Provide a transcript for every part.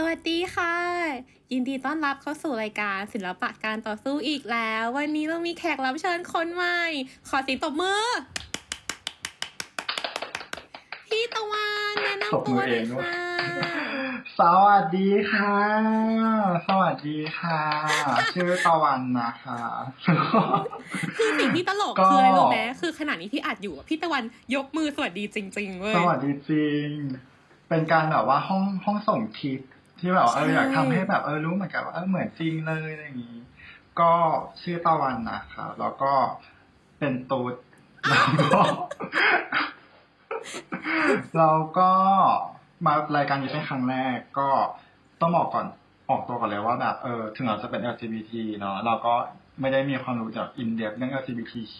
สวัสดีค่ะ ยินดีต้อนรับเข้าสู่รายการศิลปะการต่อสู้อีกแล้ว วันนี้เรามีแขกรับเชิญคนใหม่ ขอเสียงตบมือ พี่ตะวันแนะนำตัวหน่อยค่ะสวัสดีค่ะ สวัสดีค่ะ ชื่อตะวันนะคะ คือสิ่งที่ตลกก็คืออะไรรู้ไหมคือขณะนี้ที่อัดอยู่อะพี่ตะวันยกมือสวัสดีจริงๆเว้ยสวัสดีจริง เป็นการแบบว่าห้องห้องส่งทิป ที่แบบว่าเออใช่อยากทำให้แบบเออรู้เหมือนกันว่าเออเหมือนจริงเลยอะไรอย่างนี้ ก็ชื่อตะวันนะคะแล้วก็เป็นตูดแล้วก็เราก็มารายการนี้เป็นครั้งแรก ก็ต้องบอกก่อนออกตัวก่อนเลยว่าแบบเออถึงเราจะเป็น LGBT เนาะเราก็ไม่ได้มีความรู้จากอินเดียเรื่อง LGBTQ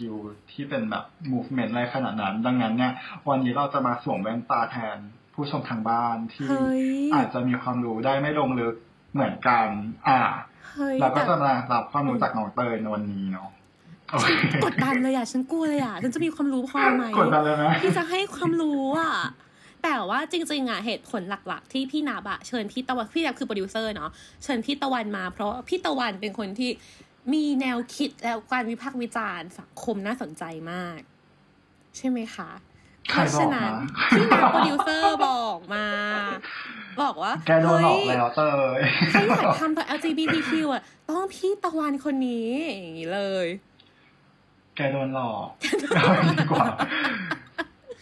ที่เป็นแบบ movement อะไรขนาดนั้น ดังนั้นเนี่ย วันนี้เราจะมาสวมแว่นตาแทน ผู้ชมทางบ้านที่เฮ้ยอาจจะมีความรู้ได้ไม่ลงลึกเหมือนกัน อ่าเฮ้ยเราก็แต่จะมารับความรู้จากน้องเตยในวันนี้เนาะโอเคกดดันเลยอะ ฉันกลัวเลยอะ ฉันจะมีความรู้พอไหมกดดันเลยไหมที่จะให้ความรู้อะ แต่ว่าจริงๆอะเหตุผลหลักๆ ที่พี่นาบะเชิญพี่ตะวันพี่นาบคือโปรดิวเซอร์เนาะเชิญพี่ตะวันมา เพราะพี่ตะวันเป็นคนที่มีแนวคิดและการวิพากษ์วิจารณ์สังคมน่าสนใจมาก ใช่ไหมคะ ใครบอกมาพี่นาโปรดิวเซอร์บอกมา บอกว่าแกโดนหลอกเฮ้ยแล้วเตยใครอยากทำต่อ LGBTQ อะ ต้องพี่ตะวันคนนี้อย่างนี้เลย แกโดนหลอกเอาอย่างนี้ดีกว่า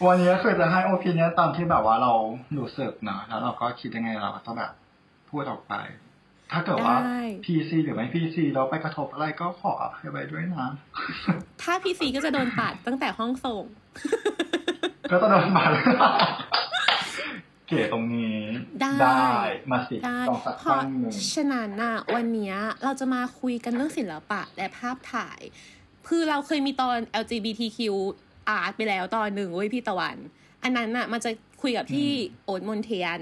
วันนี้คือจะให้โอปิเนียตามที่แบบว่าเรารู้สึกนะแล้วเราก็คิดยังไงเราก็ต้องแบบพูดออกไป ถ้าเกิดว่าได้ PC หรือไม่ PC เราไปกระทบอะไรก็ขออภัยไว้ด้วยนะ ถ้าพี่ซีก็จะโดนตัดตั้งแต่ห้องส่ง ก็ต้องโดนมาเลยเก๋ตรงนี้ได้มาสิได้ลองสักเพตั้ราะงหนึ่งฉะนั้นน่ะวันเนี้ยเราจะมาคุยกันเรื่องศิลปะและภาพถ่าย คือเราเคยมีตอน LGBTQ art ไปแล้วตอนหนึ่งเว้ยพี่ตะวัน อันนั้นน่ะมันจะคุยกับพี่โอ๊ตมนเทียน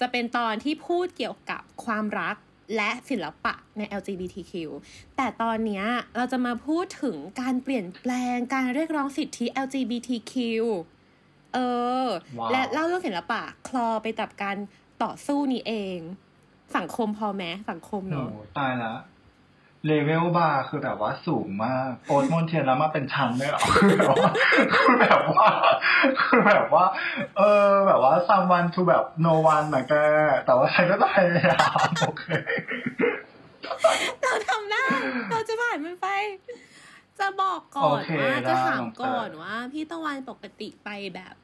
จะเป็นตอนที่พูดเกี่ยวกับความรักและศิลปะใน LGBTQ แต่ตอนเนี้ยเราจะมาพูดถึงการเปลี่ยนแปลงการเรียกร้องสิทธิ LGBTQ เออว้าวและเล่าเรื่องศิลปะคลอไปกับการต่อสู้นี้เอง สังคมพอไหมสังคมโอ้เนาะตายละเลเวลบาร์คือแบบว่าสูงมากโอ๊ตมอนเทียนแล้วมาเป็นชั้นเลยเหรอคือแบบว่าคือแบบว่า เออ แบบว่า someone to แบบ no one นะแกแต่ว่าใครก็จะพยายามโอเคเราทำได้เราจะผ่านมันไป จะบอกก่อนโอเคว่าได้จะถามน้องเตยก่อนว่า พี่ตะวันปกติไปแบบพ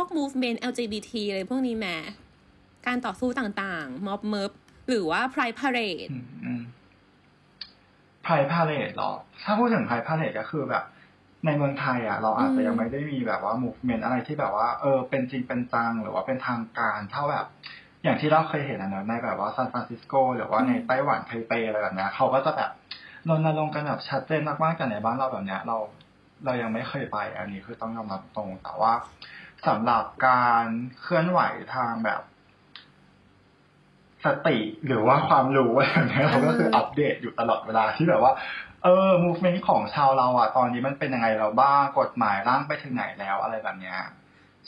วก movement LGBT อะไรพวกนี้แหมการต่อสู้ต่างๆ ม็อบเมิบหรือว่า pride parade ไพพาเลตหรอ ถ้าพูดถึงไพพาเลตก็คือแบบในเมืองไทยอะเราอาจจะยังไม่ได้มีแบบว่า movement อะไรที่แบบว่าเออเป็นจริงเป็นจังหรือว่าเป็นทางการเท่าแบบ อย่างที่เราเคยเห็นอะเนอะในแบบว่าซานฟรานซิสโกหรือว่าในไต้หวันไทเปอะไรแบบเนี้ยเขาก็จะแบบรณรงค์กันแบบชัดเจนมากๆแต่ในบ้านเราแบบเนี้ยเราเรายังไม่เคยไป อันนี้คือต้องยอมรับตรง แต่ว่า สำหรับการเคลื่อนไหวทางแบบ สติหรือว่าความรู้อะไรแบบเนี้ยเราก็คืออัปเดตอยู่ตลอดเวลาที่แบบว่า เออ movement ของชาวเราอะ ตอนนี้มันเป็นยังไงเราบ้างกฎหมายร่างไปถึงไหนแล้วอะไรแบบเนี้ย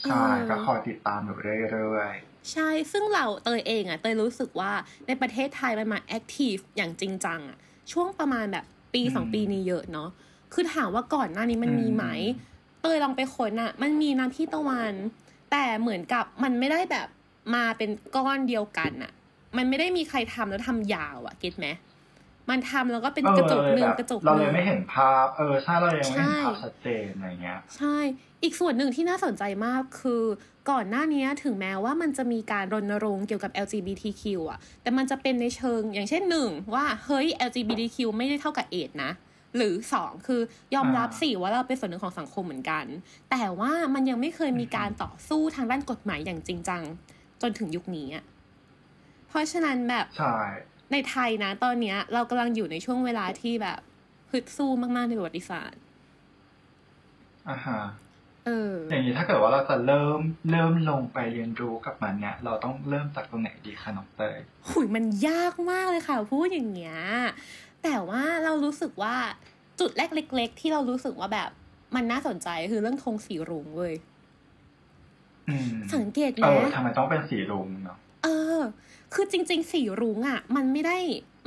ใช่เออก็คอยติดตามอยู่เรื่อยๆ ใช่ ซึ่งเราเตยเองอะเตยรู้สึกว่าในประเทศไทยมันมาแอคทีฟอย่างจริงจังอะช่วงประมาณแบบปีอืมสองปีนี้เยอะเนาะ คือถามว่าก่อนหน้านี้มันอืมมีไหม เตยลองไปค้นอะมันมีนะพี่ตะวัน แต่เหมือนกับมันไม่ได้แบบมาเป็นก้อนเดียวกันอะมันไม่ได้มีใครทำแล้วทำยาวอะเก็ตไหมมันทำแล้วก็เป็นกระจกหนึ่งเออกระจกเราหเลนึ่ยงไม่เห็นภาพ เออใช่เรายังไม่เห็นใช่ภาพชัดเจนอะไรเงี้ย ใช่ อีกส่วนหนึ่งที่น่าสนใจมากคือก่อนหน้านี้ถึงแม้ว่ามันจะมีการรณรงค์เกี่ยวกับ LGBTQ อะแต่มันจะเป็นในเชิงอย่างเช่นหนึ่งว่าเฮ้ย LGBTQ ไม่ได้เท่ากับเอดนะ หรือสองคือยอมรับอ่าสิว่าเราเป็นส่วนหนึ่งของสังคมเหมือนกัน แต่ว่ามันยังไม่เคยมีการต่อสู้ทางด้านกฎหมายอย่างจริงจัง จนถึงยุคนี้อะเพราะฉะนั้นแบบใช่ในไทยนะ ตอนเนี้ย เรากำลังอยู่ในช่วงเวลาที่แบบฮึดสู้มาก ๆ ในประวัติศาสตร์อ่าฮะเออ อย่างนี้ถ้าเกิดว่าเราจะเริ่มเริ่มลงไปเรียนรู้กับมันเนี่ย เราต้องเริ่มจากตรงไหนดีคะน้องเตยหุยมันยากมากเลยค่ะ พูดอย่างเงี้ย แต่ว่าเรารู้สึกว่าจุดแรกเล็ก ๆ ที่เรารู้สึกว่าแบบมันน่าสนใจคือเรื่องธงสีรุ้งเว้ยอืมสังเกตไหเอมอทำไมต้องเป็นสีรุ้งเนาะเออ คือจริง ๆ สีรุ้งอะ มันไม่ได้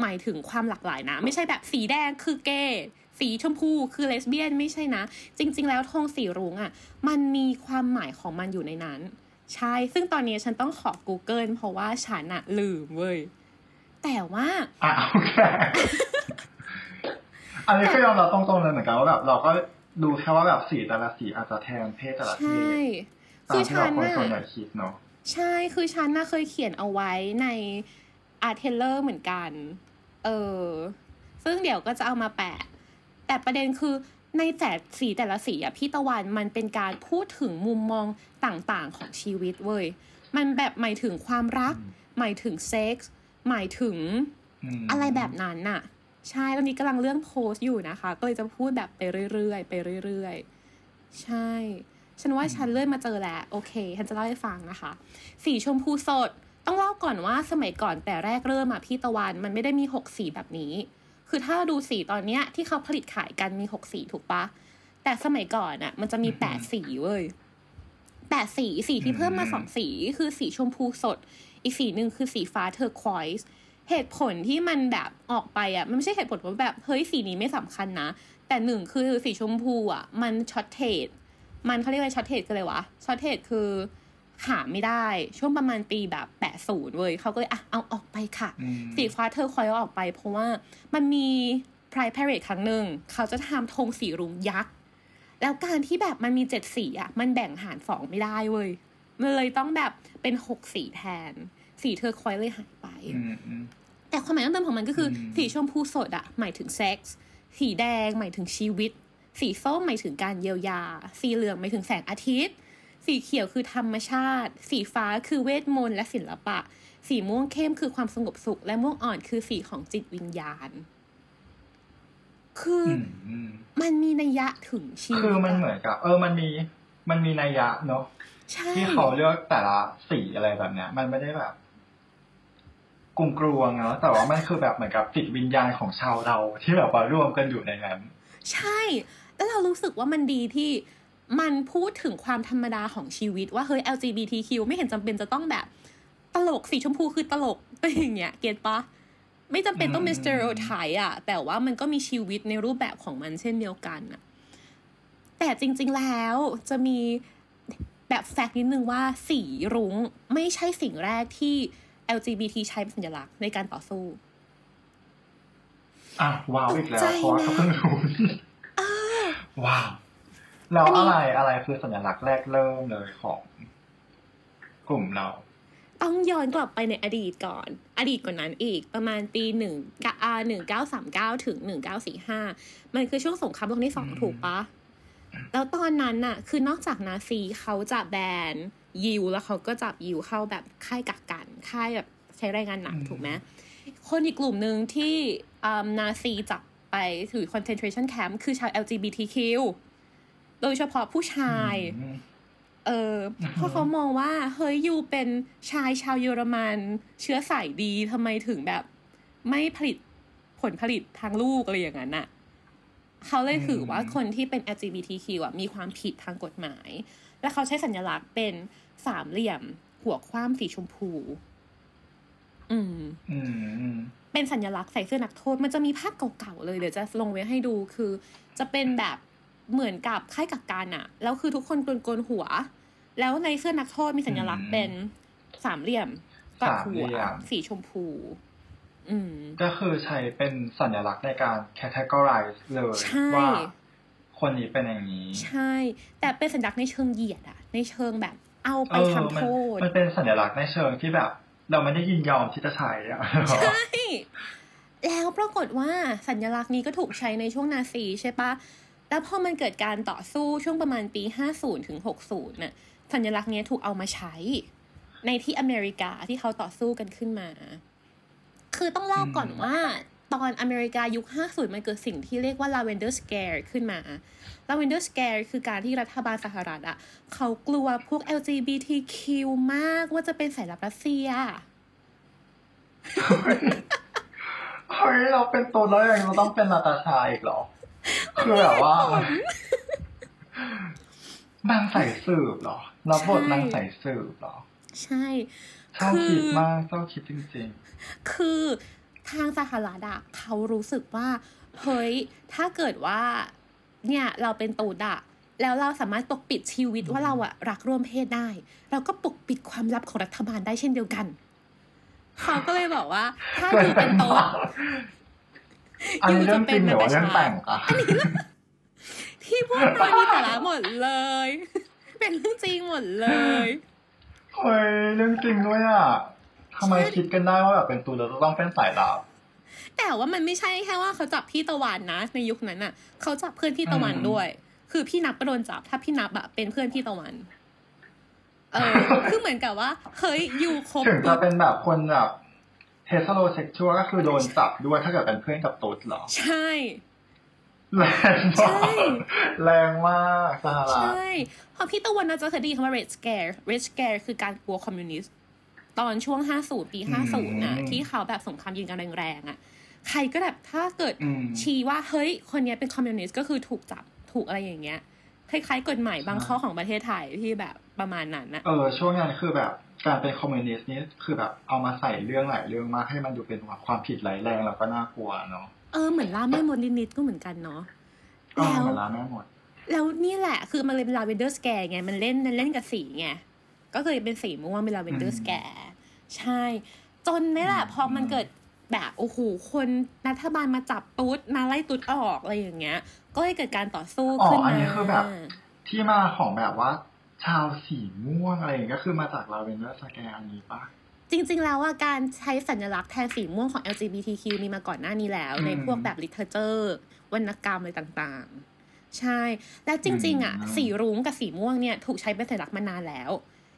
หมายถึงความหลากหลายนะ ไม่ใช่แบบสีแดงคือเกย์สีชมพูคือเลสเบี้ยนไม่ใช่นะ จริง ๆ แล้วธงสีรุ้งอะ มันมีความหมายของมันอยู่ในนั้น ใช่ ซึ่งตอนนี้ฉันต้องขอ Google เพราะว่าฉันอะลืมเว้ย แต่ว่าอะโอเคอันนี้ก็ยอมรับตรงๆเลยเหมือนกันว่าแบบเราก็ดูแค่ว่าแบบสีแต่ละสีอาจจะแทนเพศแต่ละเพใช่ศตาคืมอที่ฉัเรานคนน่ะส่วนใหญ่คิดเนาะใช่คือฉันน่ะเคยเขียนเอาไว้ในอาร์ทเทลเลอร์เหมือนกัน เออ ซึ่งเดี๋ยวก็จะเอามาแปะ แต่ประเด็นคือในแต่สีแต่ละสีอะพี่ตะวันมันเป็นการพูดถึงมุมมองต่างๆของชีวิตเว้ย มันแบบหมายถึงความรัก หมายถึงเซ็กส์ หมายถึงอะไรแบบนั้นน่ะ ใช่ตอนนี้กำลังเลื่อนโพสต์อยู่นะคะ ก็เลยจะพูดแบบไปเรื่อยๆไปเรื่อยๆ ใช่ ฉันว่าฉันเลื่อนมาเจอแล้ว โอเค ฉันจะเล่าให้ฟังนะคะ สีชมพูสด ต้องเล่าก่อนว่าสมัยก่อนแต่แรกเริ่มอะพี่ตะวันมันไม่ได้มีหกสีแบบนี้ คือถ้าดูสีตอนเนี้ยที่เขาผลิตขายกันมีหกสีถูกปะแต่สมัยก่อนอะมันจะมีแปดสีเว้ย แปดสีสีที่เพิ่มมาสองสีคือสีชมพูสด อีกสีหนึ่งคือสีฟ้าเทอร์ควอยส์เหตุผลที่มันแบบออกไปอะ มันไม่ใช่เหตุผลว่าแบบเฮ้ยสีนี้ไม่สำคัญนะ แต่หนึ่งคือสีชมพูอะ มัน shortage มันเขาเรียกว่า shortage คืออะไรวะ shortage คือหาไม่ได้ช่วงประมาณปีแบบแปดศูนย์เว้ยเขาก็เลยอะเอาออกไปค่ะอืมสีฟ้า turquoise เอาออกไป เพราะว่ามันมี Pride Parade ครั้งหนึ่งเขาจะทำธงสีรุ้งยักษ์ แล้วการที่แบบมันมีเจ็ดสีอะ มันแบ่งหารสองไม่ได้เว้ย มันเลยต้องแบบเป็นหกสีแทน สี turquoise เลยหายไปอืมอืมแต่ความหมายตั้งเดิมของมันก็คืออมสีชมพูสดอะหมายถึงเซ็กส์สีแดงหมายถึงชีวิต สีส้มหมายถึงการเยียวยา สีเหลืองหมายถึงแสงอาทิตย์ สีเขียวคือธรรมชาติ สีฟ้าคือเวทมนต์และศิลปะ สีม่วงเข้มคือความสงบสุข และม่วงอ่อนคือสีของจิตวิญญาณ คือออืมอืมมันมีนัยยะถึงชีวิตคือมันอะเหมือนกับ เออมันมีมันมีนัยยะเนาะใช่ที่เขาเลือกแต่ละสีอะไรแบบเนี้ย มันไม่ได้แบบกลุ่มกลวงเนาะแต่ว่ามันคือแบบเหมือนกับจิตวิญญาณของชาวเราที่แบบว่ารวมกันอยู่ในนั้น ใช่ แล้วเรารู้สึกว่ามันดีที่มันพูดถึงความธรรมดาของชีวิตว่าเฮ้ย LGBTQ ไม่เห็นจำเป็นจะต้องแบบตลกสีชมพูคือตลกอะไรอย่างเงี้ย เก็ตปะ ไม่จำเป็นต้องเป็นอืมสเตอริโอไทป์อะแต่ว่ามันก็มีชีวิตในรูปแบบของมันเช่นเดียวกันอะแต่จริง ๆแล้วจะมีแบบแฟกต์นิดนึงว่าสีรุ้งไม่ใช่สิ่งแรกที่ LGBT ใช้เป็นสัญลักษณ์ในการต่อสู้อะว้าวอีกแล้วตกใจเพราะว่าเขาเพิ่งรู้ว้าวแล้วอันนี้อะไรอะไรคือสัญลักษณ์แรกเริ่มเลยของกลุ่มเรา ต้องย้อนกลับไปในอดีตก่อน อดีตกว่านั้นอีกประมาณปีหนึ่งกะอาหนึ่งเก้าสามเก้าถึงหนึ่งเก้าสี่ห้ามันคือช่วงสงครามโลกที่สองอืมถูกปะแล้วตอนนั้นน่ะ คือนอกจากนาซีเขาจะแบนยิวแล้วเขาก็จับยิวเข้าแบบค่ายกักกันค่ายแบบใช้แรงงานหนักถูกไหมคนอีกกลุ่มหนึ่งที่อืมนาซีจับไปถือ concentration camp คือชาว LGBTQ โดยเฉพาะผู้ชายอืม เออเพราะเขามองว่า เฮ้ยยูเป็นชายชาวเยอรมัน เชื้อสายดีทำไมถึงแบบ ไม่ผลิตผลผลิตทางลูกอะไรอย่างนั้นน่ะเขาเลยถือว่าคนที่เป็น LGBTQ อะมีความผิดทางกฎหมาย และเขาใช้สัญลักษณ์เป็นสามเหลี่ยม หัวคว้ามสีชมพูอืมอืมอืม เป็นสัญลักษณ์ใส่เสื้อนักโทษ มันจะมีภาพเก่าๆเลย เดี๋ยวจะลงไว้ให้ดูคือ จะเป็นแบบ เหมือนกับค่ายกักกันอะแล้วคือทุกคนโกนๆหัว แล้วในเสื้อนักโทษมีสัญลักษณ์เป็นสามเหลี่ยมกับหัวสีชมพูอืมก็คือใช้เป็นสัญลักษณ์ในการ categorize เลยใช่ว่าคนนี้เป็นอย่างนี้ ใช่ แต่เป็นสัญลักษณ์ในเชิงเหยียดอะในเชิงแบบเอาไปเออทำมัโทษมันเป็นสัญลักษณ์ในเชิงที่แบบ เราไม่ได้ยินยอมที่จะใช้อะใช่แล้วปรากฏว่าสัญลักษณ์นี้ก็ถูกใช้ในช่วงนาซีใช่ปะ แล้วพอมันเกิดการต่อสู้ช่วงประมาณปี 50ถึง60น่ะสัญลักษณ์เนี้ยถูกเอามาใช้ ในที่อเมริกาที่เขาต่อสู้กันขึ้นมา คือต้องเล่าก่อนว่าตอนอเมริกายุค 50 มันเกิดสิ่งที่เรียกว่า lavender scare ขึ้นมา lavender scare คือการที่รัฐบาลสหรัฐอะ เขากลัวพวก LGBTQ มากว่าจะเป็นสายลับรัสเซียเฮ้ยเราเป็นตัวแล้วยังเราต้องเป็นนาตาชาอีกเหรอ คือแบบว่า นางใส่สืบเหรอรับบทนางใส่สืบเหรอ ใช่เจ้าคิดมากเจ้าคิดจริงคือทางสหรัฐอะเขารู้สึกว่า เฮ้ย ถ้าเกิดว่า เนี่ยเราเป็นตูดอะแล้วเราสามารถปกปิดชีวิตว่าเราอะรักร่วมเพศได้ เราก็ปกปิดความลับของรัฐบาลได้เช่นเดียวกัน เขาก็เลยบอกว่า ถ้าๆอยู่เป็นโต๊ด อันนี้เรื่องจริงหรือว่าเรื่องแต่งอะที่พูดมามีสาระหมดเลย เป็นเรื่องจริงหมดเลยเฮ้ยเรื่องจริงด้วยอะทำไมคิดกันได้ว่าแบบเป็นตัวเราจะต้องเป็นสายลับแต่ว่ามันไม่ใช่แค่ว่าเขาจับพี่ตะวันนะ ในยุคนั้นน่ะ เขาจับเพื่อนพี่ตะวันอืมด้วย คือพี่นับก็โดนจับ ถ้าพี่นับอะเป็นเพื่อนพี่ตะวันเออคือเหมือนกับว่าเฮ้ยอยู่คบถึงจะเป็นแบบคนแบบ heterosexual ก็คือโดนจับด้วยถ้าเกิดเป็นเพื่อนกับตุ๊ดเหรอ ใช่แรงใช่มากแรงมากสหรัใชฐ่เพราะพี่ตะวันน่าจะเคยได้ยินคำว่า red scare red scare คือการกลัวคอมมิวนิสต์ตอนช่วง 50 ปี 50น่ะที่เขาแบบสงครามยิงกันแรงๆอะ ใครก็แบบถ้าเกิดอืมชี้ว่า เฮ้ย คนเนี้ยเป็นคอมมิวนิสต์ก็คือถูกจับถูกอะไรอย่างเงี้ยคล้ายๆกฎหมายบางข้อของประเทศไทยที่แบบประมาณนั้นนะเออ ช่วงนั้นคือแบบ การเป็นคอมมิวนิสต์นี่คือแบบเอามาใส่เรื่องหลายเรื่องมากให้มันดูเป็นความผิดร้ายแรงแล้วก็น่ากลัวเนาะเออเหมือนล่าแม่มดลินิดก็เหมือนกันเนาะก็แล้วเหมือนร้านแม่หมดแล้วนี่แหละคือมันเลยเป็น Lavender Scare ไงมันเล่นมันเล่นกับสีไงก็เคยเป็นสีม่วงเป็น Lavender Scare ใช่ จนนี่แหละพอมันเกิดแบบโอ้โหคนรัฐบาลมาจับตุ๊ดมาไล่ตุ๊ดออกอะไรอย่างเงี้ย ก็เลยเกิดการต่อสู้อ๋อขึ้นอันมานี้คือแบบที่มาของแบบว่า ชาวสีม่วงอะไรอย่างเงี้ยก็คือมาจาก Lavender Scare นี้ปะจริง ๆ แล้วว่าการใช้สัญลักษณ์แทนสีม่วงของ LGBTQ มีมาก่อนหน้านี้แล้วอืมในพวกแบบ literature วรรณกรรมอะไรต่างๆ ใช่ และจริง ๆ อะอืมสีรุ้งกับสีม่วงเนี่ยถูกใช้เป็นสัญลักษณ์มานานแล้ว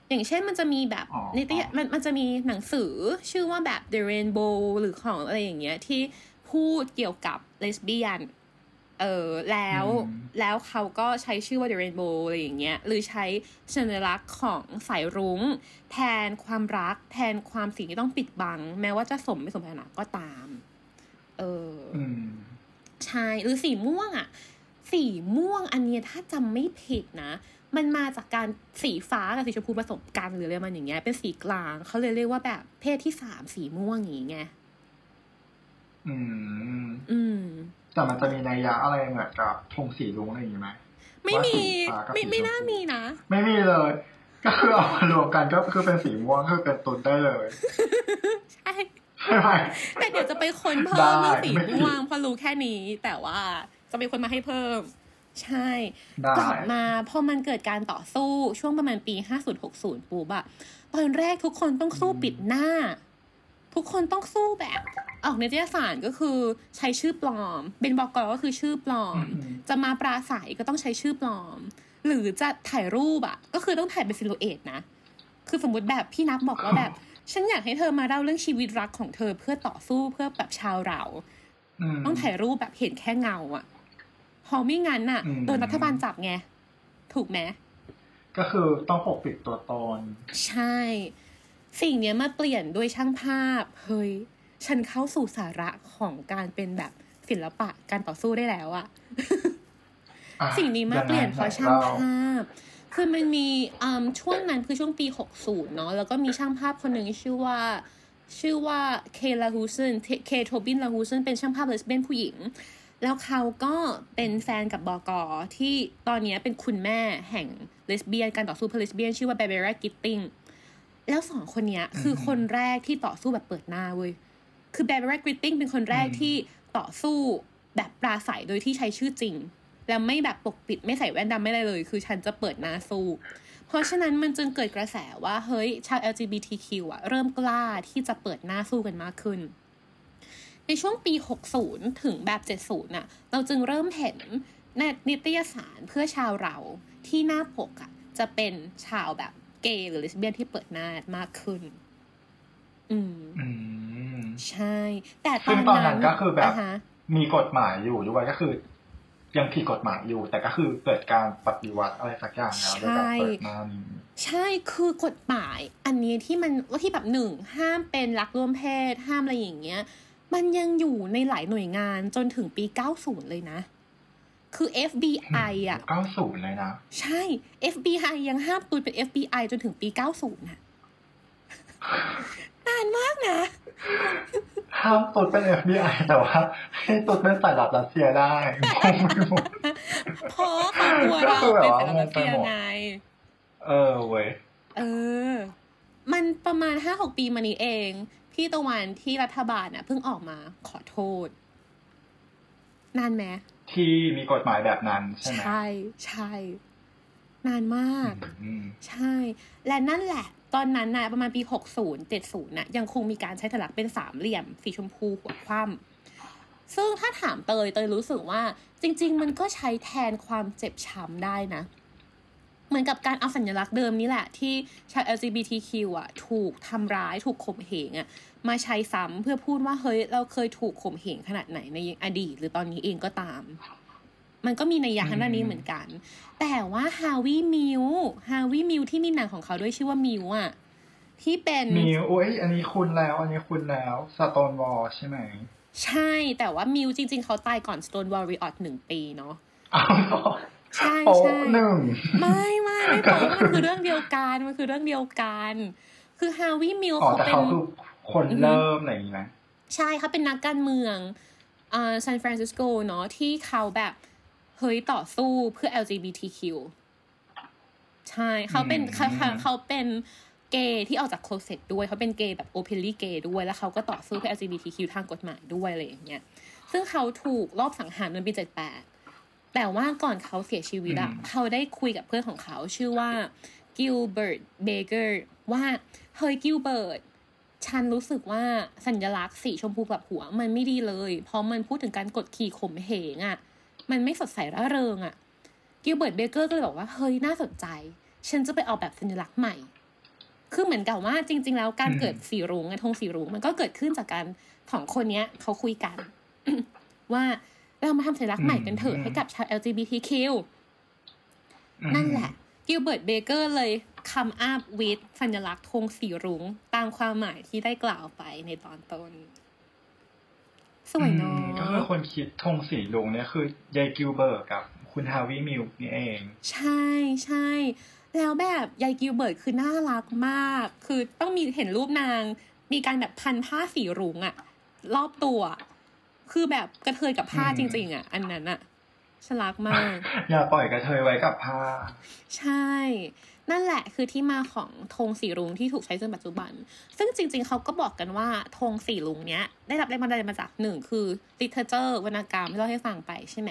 อย่างเช่นมันจะมีแบบอ๋อในติมันมันจะมีหนังสือชื่อว่าแบบ The Rainbow หรือของอะไรอย่างเงี้ยที่พูดเกี่ยวกับเลสเบี้ยน เออแล้วแล้วเขาก็ใช้ชื่อว่า The Rainbow อะไรอย่างเงี้ยหรือใช้สัญลักษณ์ของสายรุ้ง แทนความรัก แทนความสิ่งที่ต้องปิดบัง แม้ว่าจะสมไม่สมปรารถนาก็ตาม เออออืมใช่หรือสีม่วงอะสีม่วงอันเนี้ยถ้าจำไม่ผิดนะ มันมาจากการสีฟ้ากับสีชมพูผสมกันหรืออะไรมันอย่างเงี้ย เป็นสีกลางเขาเลยเรียกว่าแบบเพศที่สามสีม่วงอย่างงี้ไงอืม อืม แต่มันจะมีนัยยะอะไรเหมือนกับธงสีรุ้งอะไรอย่างงี้ไหมไม่มีว่าสีฟ้ากับไม่สีไม่ชมพูน่ามีนะ ไม่มีเลย ก็คือเอามารวมกันก็คือเป็นสีม่วงคือเป็นตุนได้เลยใช่ใช่ไหมแต่เดี๋ยวจะไปค้นเพิ่ได้มเรื่องสีไม่ผิดม่วงเพราะรู้แค่นี้ แต่ว่าจะไปค้นมาให้เพิ่ม ใช่ได้กลับมาพอมันเกิดการต่อสู้ช่วงประมาณปี50-60ปุ๊บอะตอนแรกทุกคนต้องสู้ปิดหน้า ทุกคนต้องสู้แบบ ออกในนิตยสารก็คือใช้ชื่อปลอม เป็นบอกกก็คือชื่อปลอมอืมจะมาปราศัยก็ต้องใช้ชื่อปลอม หรือจะถ่ายรูปอะก็คือต้องถ่ายเป็นซิลูเอตนะ คือสมมติแบบพี่นับบอกว่าแบบ ฉันอยากให้เธอมาเล่าเรื่องชีวิตรักของเธอเพื่อต่อสู้เพื่อแบบชาวเรามต้องถ่ายรูปแบบเห็นแค่เงาอะพอไม่งั้นน่ะอืมโดนรัฐบาลจับไง ถูกไหมก็คือต้องปกปิดตัวตน ใช่ สิ่งเนี้ยมาเปลี่ยนด้วยช่างภาพ เฮ้ย ฉันเข้าสู่สาระของการเป็นแบบศิลปะการต่อสู้ได้แล้วอะอะสิ่งนี้มาเปลี่ยนเพราะช่างไหนเล่ภาพ คือมันมีอืมช่วงนั้นคือช่วงปี 60 เนาะแล้วก็มีช่างภาพคนหนึ่งชื่อว่า ชื่อว่าเคลาฮูเซนเคโทบินลาฮูเซนเป็นช่างภาพเลสเบี้ยนผู้หญิง แล้วเขาก็เป็นแฟนกับบอกอที่ตอนเนี้ยเป็นคุณแม่แห่งเลสเบี้ยนการต่อสู้เพื่อเลสเบี้ยนชื่อว่าเบเบรากิตติงแล้วสองคนเนี้ยคือคนแรกที่ต่อสู้แบบเปิดหน้าเว้ย คือเบเบรากิตติงเป็นคนแรกที่ต่อสู้แบบปราศัยโดยที่ใช้ชื่อจริง แล้วไม่แบบปกปิดไม่ใส่แว่นดำไม่อะไรเลย คือฉันจะเปิดหน้าสู้ เพราะฉะนั้นมันจึงเกิดกระแสว่าเฮ้ยชาว LGBTQ อะเริ่มกล้าที่จะเปิดหน้าสู้กันมากขึ้น ในช่วงปี 60 ถึงแบบ 70น่ะ เราจึงเริ่มเห็นในนิตยสารเพื่อชาวเราที่หน้าปกอะจะเป็นชาวแบบเกย์หรือเลสเบี้ยนที่เปิดหน้ามากขึ้น อืมอืม ใช่ แต่ตซึ่องนตอนนั้นั้นนก็คือแบบาฮะมีกฎหมายอยู่ด้วยก็คือ ยังผิดกฎหมายอยู่ แต่ก็คือเกิดการปฏิวัติอะไรสักอย่างแล้วโดยการเปิดหน้านี้ใช่คือกฎหมาย อันนี้ที่มันว่าที่แบบหนึ่งห้ามเป็นรักร่วมเพศห้ามอะไรอย่างเงี้ย มันยังอยู่ในหลายหน่วยงานจนถึงปี 90 เลยนะ คือ FBI อะเก้าศูนย์เลยนะ ใช่ FBI ยังห้ามตูนเป็น FBI จนถึงปี 90น่ะ นานมากนะ ห้ามตุดเป็น FBI แต่ว่าให้ตุดเป็นสายลับรัสเซียได้งงไปหมดเพราะเขากลัวเราก็คือแบบเป็นว่าสารรัสเซียงงไปหมดไง เออเว้ยเออ มันประมาณห้าหกปีมานี้เอง พี่ตะวันที่รัฐบาลน่ะเพิ่งออกมาขอโทษ นานไหมที่มีกฎหมายแบบนั้นใช่ไหมใช่ใช่นานมากอืมใช่ และนั่นแหละ ตอนนั้นนะประมาณปี 60 70นะยังคงมีการใช้ถลักเป็นสามเหลี่ยม สีชมพูหัวคว่ำซึ่งถ้าถามเตยเตยรู้สึกว่า จริง ๆ มันก็ใช้แทนความเจ็บช้ำได้นะ เหมือนกับการเอาสัญลักษณ์เดิมนี้แหละ ที่ชาว LGBTQ อะ ถูกทำร้ายถูกข่มเหงอะ มาใช้ซ้ำเพื่อพูดว่าเฮ้ยเราเคยถูกข่มเหงขนาดไหนในอดีต หรือตอนนี้เองก็ตาม มันก็มีในยะทางด้านนี้เหมือนกัน แต่ว่าฮาร์วีย์มิลค์ฮาร์วีย์มิลค์ที่มีหนังของเขาด้วยชื่อว่ามิวอะที่เป็นมีโอ้ยอันนี้คุณแล้ว อันนี้คุณแล้ว Stonewall ใช่ไหม ใช่แต่ว่ามิลค์จริง ๆ เขาตายก่อน Stone Warrior หนึ่งปีเนาะอ้าวเหรอใช่โป๊ะใช่หนึ่งไม่ไม่ไม่โป๊ะมันคือเรื่องเดียวกันมันคือเรื่องเดียวกัน คือฮาร์วีย์มิลค์อ๋อเขาแต่เป็นเขาคือคนเริ่มอะไรอย่างนี้ไหมใช่เขาเป็นนักการเมืองอ่าซานฟรานซิสโกเนาะที่เขาแบบ เฮ้ยต่อสู้เพื่อ LGBTQ ใช่เขาเป็นเขาเขาเขาเป็นเกย์ที่ออกจาก closet ด้วยเขาเป็นเกย์แบบ openly gay ด้วย แล้วเขาก็ต่อสู้เพื่อ LGBTQ ทางกฎหมายด้วยอะไรอย่างเงี้ยซึ่งเขาถูกลอบสังหารในปี78แต่ว่าก่อนเขาเสียชีวิตอะเขาได้คุยกับเพื่อนของเขาชื่อว่ากิลเบิร์ตเบเกอร์ว่าเฮ้ยกิลเบิร์ตฉันรู้สึกว่าสัญลักษณ์สีชมพูกับหัวมันไม่ดีเลย เพราะมันพูดถึงการกดขี่ข่มเหงอะ่ะ มันไม่สดใสร่าเริงอะ่ะกิลเบิร์ตเบเกอร์ก็เลยบอกว่าเฮ้ยน่าสนใจ ฉันจะไปเอาแบบสัญลักษณ์ใหม่ คือเหมือนกับว่าจริง ๆ แล้วการเกิดสีรุ้งอะธงสีรุ้งมันก็เกิดขึ้นจากการสองคนเนี้ยเขาคุยกัน ว่าเรามาทำสัญลักษณ์ใหม่กันเถอะให้กับชาว LGBTQ อืมนั่นแหละกิลเบิร์ตเบเกอร์เลยcome up with สัญลักษณ์ธงสีรุ้งตามความหมายที่ได้กล่าวไปในตอนต้น สวยเนาะอืมก็คือคนคิดธงสีรุ้งเนี่ยคือยายกิลเบิร์ตกับคุณฮาร์วีย์มิลค์นี่เอง ใช่ใช่แล้วแบบยายกิลเบิร์ตคือน่ารักมาก คือต้องมีเห็นรูปนาง มีการแบบพันผ้าสีรุ้งอะรอบตัว คือแบบกะเทยกับผ้าอืมจริง ๆอะอันนั้นอะฉลักมาก อย่าปล่อยกระเทยไว้กับผ้า ใช่ นั่นแหละคือที่มาของธงสีรุ้งที่ถูกใช้จนปัจจุบัน ซึ่งจริง ๆ เขาก็บอกกันว่าธงสีรุ้งเนี้ยได้รับแรงบันดาลใจมาจากหนึ่งคือ literature วรรณกรรมที่เราให้ฟังไปใช่ไหม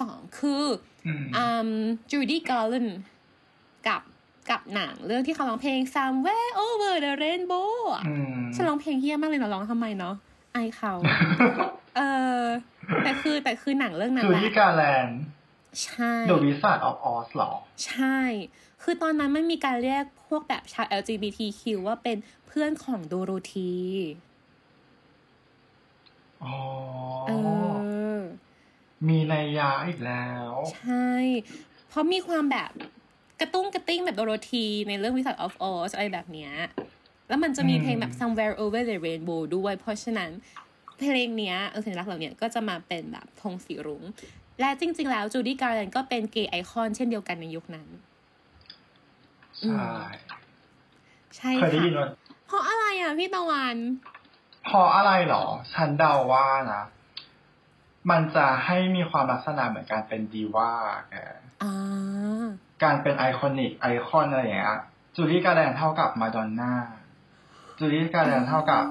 สองคืออืมอืมจูดี้การ์แลนกับกับหนังเรื่องที่เขาร้องเพลง somewhere over the rainbow อะอืมฉันร้องเพลงเฮี้ยมากเลยเนาะร้องทำไมเนาะไอายเขา เออ แต่คือแต่คือหนังเรื่องนั้นจูดี้การ์แลนด์ใช่ The Wizard of Oz หรอ ใช่ คือตอนนั้นมันมีการเรียกพวกแบบชาว LGBTQ ว่าเป็นเพื่อนของโดโรธีอ๋อเออมีนัยยะอีกแล้ว ใช่ เพราะมีความแบบกระตุ้งกระติ้งแบบโดโรธีในเรื่อง Wizard of Oz อะไรแบบเนี้ย แล้วมันจะมีเพลงแบบ somewhere over the rainbow ด้วย เพราะฉะนั้นเพลงเนี้ยเออสัญลักษณ์เหล่าเนี้ยก็จะมาเป็นแบบธงสีรุ้ง และจริง ๆ แล้วจูดี้การ์แลนก็เป็นเกย์ไอคอนเช่นเดียวกันในยุคนั้น ใช่ใช่เคยได้ค่ะยินว่าเพราะอะไรอะพี่ตะวันเพราะอะไรหรอ ฉันเดาว่านะมันจะให้มีความลักษณะเหมือนการเป็นดีว่าแกอ่าการเป็น iconic ไอคอนอะไรอย่างเงี้ยจูดี้การ์แลนด์เท่ากับมาดอนน่าจูดี้การ์แลนด์เท่ากับ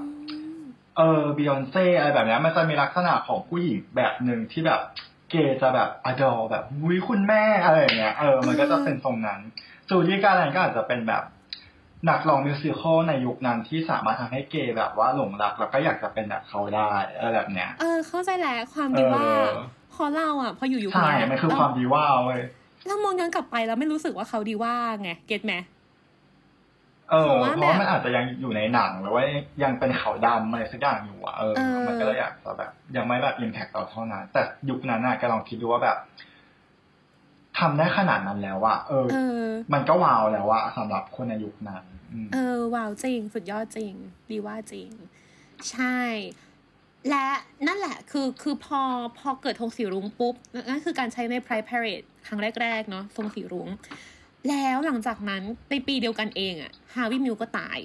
เออบิยอนเซ่อะไรแบบเนี้ยมันจะมีลักษณะของผู้หญิงแบบหนึ่งที่แบบเกย์จะแบบอดอแบบวุ้ยคุณแม่อะไรอย่างเงี้ยเออมันก็จะเป็นทรงนั้น จูดี้การ์แลนด์ก็อาจจะเป็นแบบนักร้อง musical ในยุคนั้นที่สามารถทำให้เกย์แบบว่าหลงรัก แล้วก็อยากจะเป็นแบบเขาได้อะไรแบบเนี้ยเออเข้าใจแหละความดีว่าเออพอเราอะพออยู่อยู่ใช่เนี้ยมันคือเราความดีว่าเว้ยเรามองย้อนกลับไปแล้วไม่รู้สึกว่าเขาดีว่าไงเก็ตไหมเออเพราะว่าเพราะว่าแบบมันอาจจะยังอยู่ในหนังหรือว่ายังเป็นขาวดำอะไรสักอย่างอยู่อะเออเออ มันก็เลยอยากจะแบบยังไม่แบบอิมแพคต่อเท่านั้นแต่ยุคนั้นน่ะแกลองคิดดูว่าแบบ ทำได้ขนาดนั้นแล้วอะเออเออมันก็ว้าวแล้วอะสำหรับคนในยุคนั้นอืมเออว้าวจริง สุดยอดจริง ดีว่าจริง ใช่ และนั่นแหละ คือคือพอพอเกิดธงสีรุ้งปุ๊บนั่นคือการใช้ใน Pride Parade ครั้งแรก ๆ เนาะธงสีรุ้ง แล้วหลังจากนั้นในปีเดียวกันเองอะฮาวิมิวก็ตาย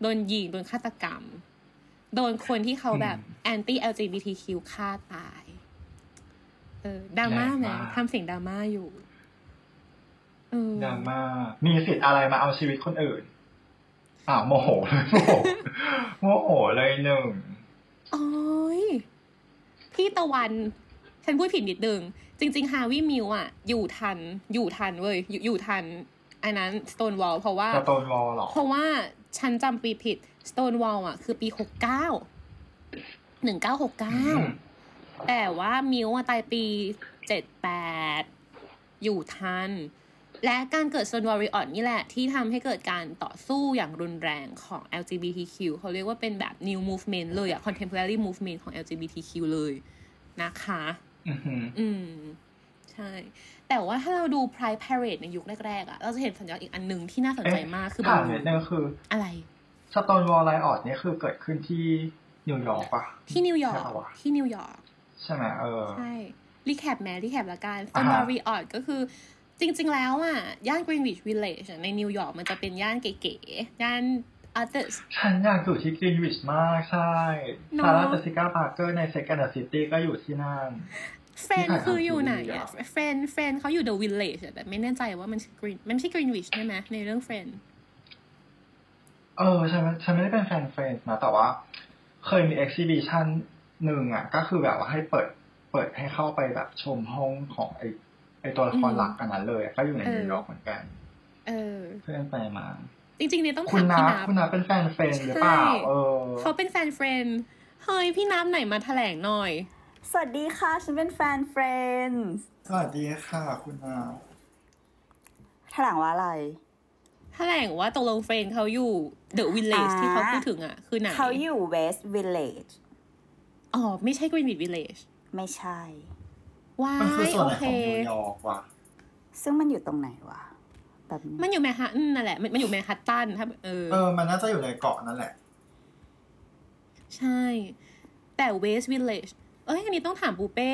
โดนยิง โดนฆาตกรรม โดนคนที่เขาแบบ anti LGBTQ ฆ่าตาย เออดราม่าไหมทำเสียงดราม่าอยู่เออ ดราม่ามีสิทธิ์อะไรมาเอาชีวิตคนอื่นอ้าวโมโหเลยโมโหโมโหเลยหนึ่งโอ้ยพี่ตะวัน ฉันพูดผิดนิดนึง จริง ๆ ฮาวิมิวอะอยู่ทัน อยู่ทันเว้ยอยู่อยู่ทันอันนั้น Stonewall เพราะว่าสโตนวอลหรอ เพราะว่าฉันจำปีผิด Stonewall อะคือปีหกเก้าหนึ่งเก้าหกเก้าแต่ว่ามิวอะตายปีเจ็ดแปดอยู่ทัน และการเกิด Stonewall Riot นี่แหละ ที่ทำให้เกิดการต่อสู้อย่างรุนแรงของ LGBTQ เขาเรียกว่าเป็นแบบ new movement เลยอะ contemporary movement ของ LGBTQ เลยนะคะอือหืออืมใช่ แต่ว่าถ้าเราดู Pride Parade ในยุคแรกๆอะเราจะเห็นสัญลักษณ์อีกอันหนึ่งที่น่าสนใจมากคือบอถามลูนิดนึงคืออะไร Stonewall Riot นี่คือเกิดขึ้นที่นิวยอร์กปะที่นิวยอร์กใช่ปะวะที่นิวยอร์กใช่ไหมเออใชrecap มะ recap ละกันอ่า Stonewall ฮะ Riot ก็คือ จริง ๆ แล้วอะ ย่าน Greenwich Village อะในนิวยอร์กมันจะเป็นย่านเก๋ๆ ย่าน artist ฉันอยากอยู่ที่กรีนวิชมาก ใช่เนอะ Sarah Jessica Parker ใน Sex and the City ก็อยู่ที่นั่น Friends ที่ถ่ายทำคืออยู่ไหนทีวีอะอะ Friends Friends เขาอยู่ The Village อะแต่ไม่แน่ใจว่ามันคือ Green มันไม่ใช่ Greenwich ใช่ไหมในเรื่อง Friendsเออฉันฉันไม่ได้เป็นแฟน Friends นะ แต่ว่า เคยมี exhibition หนึ่งอะก็คือแบบว่าให้เปิด เปิดให้เข้าไปแบบชมห้องของไอ ไอตัวละครหลักอันนั้นเลยอะก็อยู่ในนิวยอร์กเหมือนกัน เออ เพื่อนไปมา จริงๆเนี่ยต้องคุณถามนัพี่บนับคุณนับเป็นแฟน Friends หรือเปล่าใช่เออเขาเป็นแฟน Friends เฮ้ยพี่นับไหนมาแถลงหน่อย สวัสดีค่ะ ฉันเป็นแฟน Friends สวัสดีค่ะ คุณนับแถลงว่าอะไรแถลงว่าตกลง Friends เขาอยู่ The Village อ่าที่เขาพูดถึงอะ คือไหนเขาอยู่ West Village อ๋อ ไม่ใช่ Greenwich Village ไม่ใช่ ว้าย โอเค มันคือส่วนไหน ของนิวยอร์กวะซึ่งมันอยู่ตรงไหนวะแบบนี้มันอยู่แมนฮัตตันนั่นแหละ มันมันอยู่แมนฮัตตันถ้าเออ เออ มันน่าจะอยู่ในเกาะนั่นแหละ ใช่ แต่ West Village เอ้ย อันนี้ต้องถามปูเป้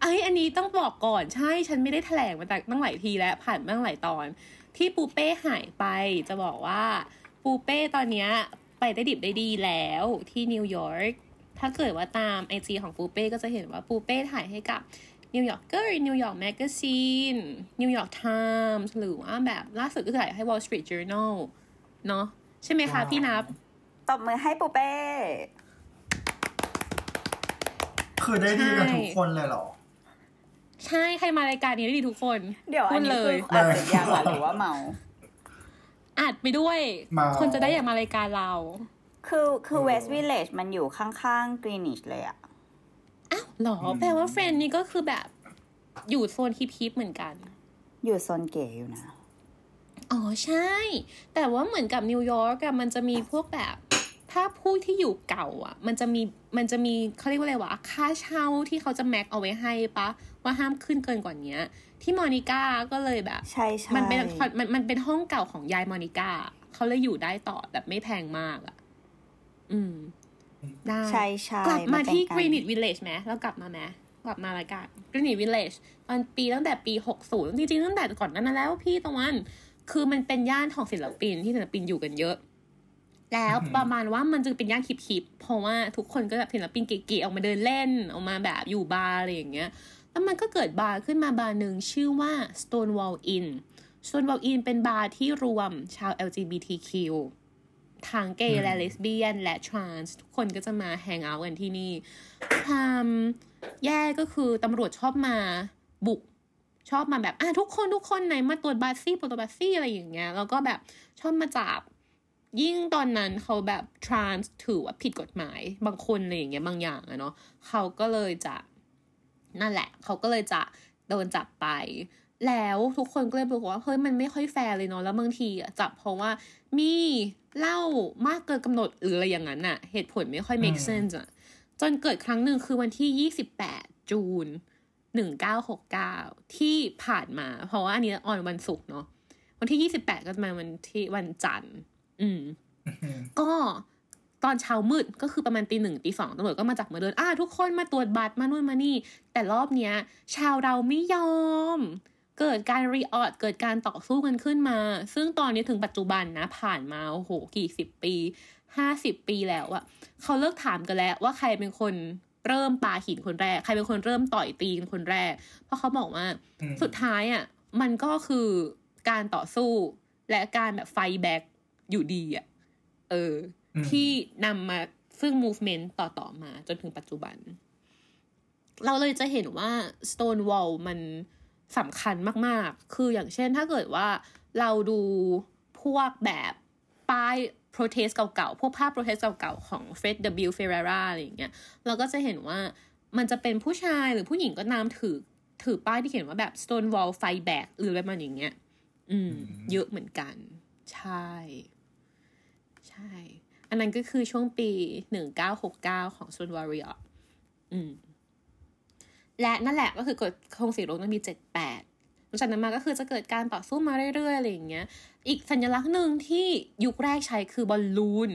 เอ้ย อันนี้ต้องบอกก่อนใช่ฉันไม่ได้แถลงมาแต่ตั้งหลายทีแล้ว ผ่านมาตั้งหลายตอน ที่ปูเป้หายไป จะบอกว่าปูเป้ตอนเนี้ยไปได้ดิบได้ดีแล้วที่นิวยอร์กถ้าเกิดว่าตาม IG ของปูเป้ก็จะเห็นว่าปูเป้ถ่ายให้กับ New Yorker New York Magazine New York Times หรือว่าแบบล่าสุดก็ถ่ายให้ Wall Street Journal เนาะใช่ไหมคะว้าวพี่นับ ตบมือให้ปูเป้ คือได้ดีกันทุกคนเลยเหรอ ใช่ ใครมารายการนี้ได้ดีทุกคน เดี๋ยวอันนี้พูดเลย คืออัดเสร็จยังอะหรือว่าเมาท์อัดไปด้วยเมาท์คนจะได้อยากมารายการเรา คือคือเออ West Village มันอยู่ข้างๆ Greenwich เลยอะ อ้าวเหรอ แปลว่า Friends นี่ก็คือแบบ อยู่โซน hip ๆเหมือนกัน อยู่โซนเก๋อยู่นะ อ๋อใช่ แต่ว่าเหมือนกับนิวยอร์กอะมันจะมีพวกแบบ ถ้าผู้ที่อยู่เก่าอะมันจะมีมันจะมีเขาเรียกว่าอะไรวะ ค่าเช่าที่เขาจะแม็กเอาไว้ให้ปะ ว่าห้ามขึ้นเกินกว่านี้ที่มอนิก้าก็เลยแบบใช่ใช่มันเป็นมันมันเป็นห้องเก่าของยายมอนิก้าเขาเลยอยู่ได้ต่อแบบไม่แพงมากอะอืม ได้ใช่ใช่กลับมานเป็นที่การ Greenwich Village ไหมเรากลับมาไหมกลับมารายการ Greenwich Village ตอนปีตั้งแต่ปี60จริงๆตั้งแต่ก่อนนั้นแล้วพี่ตะวัน คือมันเป็นย่านของศิลปินที่ศิลปินอยู่กันเยอะแล้วอืมประมาณว่ามันจะเป็นย่าน hip ๆเพราะว่าทุกคนก็แบบศิลปินเก๋ๆออกมาเดินเล่นออกมาแบบอยู่บาร์อะไรอย่างเงี้ย แล้วมันก็เกิดบาร์ขึ้นมาบาร์หนึ่งชื่อว่า Stonewall Inn Stonewall Inn เป็นบาร์ที่รวมชาว LGBTQ ทั้งเกย์และเลสเบี้ยน และ trans ทุกคนก็จะมา hang out กันที่นี่ความแย่ก็คือตำรวจชอบมาบุกชอบมาแบบอะทุกคนทุกคนไหนมาตรวจบัตรซี่ตรวจบัตรซี่อะไรอย่างเงี้ยแล้วก็แบบชอบมาจับยิ่งตอนนั้นเขาแบบทรานส์ถือว่าผิดกฎหมายบางคนอะไรอย่างเงี้ยบางอย่างอะเนาะเขาก็เลยจะนั่นแหละ เขาก็เลยจะโดนจับไป แล้วทุกคนก็เลยบอกว่าเฮ้ยมันไม่ค่อยแฟร์เลยเนาะแล้วบางทีอะจับเพราะว่ามี เหล้ามากเกินกำหนดหรืออะไรอย่างนั้นอะเหตุผลไม่ค่อย make sense อะจนเกิดครั้งหนึ่งคือวันที่ 28 จูน 1969 ที่ผ่านมา เพราะว่าอันนี้ออนวันศุกร์เนาะวันที่ 28 ก็จะมาวันที่วันจันทร์ อืม ก็ตอนเช้ามืดก็คือประมาณตีหนึ่งตีสองตำรวจก็มาจับมาเดิน อ่า ทุกคนมาตรวจบัตรมานู่นมานี่ แต่รอบเนี้ย ชาวเราไม่ยอม เกิดการรีออดเกิดการต่อสู้กันขึ้นมา ซึ่งตอนนี้ถึงปัจจุบันนะ ผ่านมาโอ้โหกี่สิบปีห้าสิบปีแล้วอะเขาเลิกถามกันแล้วว่าใครเป็นคนเริ่มปาหินคนแรก ใครเป็นคนเริ่มต่อยตีกันคนแรก เพราะเขาบอกว่าอืมสุดท้ายอะมันก็คือการต่อสู้และการแบบไฟแบ็กอยู่ดีอะเอออมที่นำมาซึ่ง movement ต่อๆมาจนถึงปัจจุบัน เราเลยจะเห็นว่า Stonewall มัน สำคัญมากๆ คืออย่างเช่นถ้าเกิดว่าเราดูพวกแบบป้าย protest เก่าๆ พวกภาพ protest เก่าๆ ของ Fred W. Ferrara อะไรอย่างเงี้ย เราก็จะเห็นว่ามันจะเป็นผู้ชายหรือผู้หญิงก็ตามถือถือป้ายที่เขียนว่าแบบ Stonewall Fight Back หรืออะไรประมาณอย่างเงี้ย อืม เยอะเหมือนกัน ใช่ ใช่ อันนั้นก็คือช่วงปี1969ของ Stone Warrior อืม และนั่นแหละก็คือกฎโครงสีโลกมันมี 78หลังจากนั้นมาก็คือจะเกิดการต่อสู้มาเรื่อยๆอะไรอย่างเงี้ย อีกสัญลักษณ์หนึ่งที่ยุคแรกใช้คือบอลลูน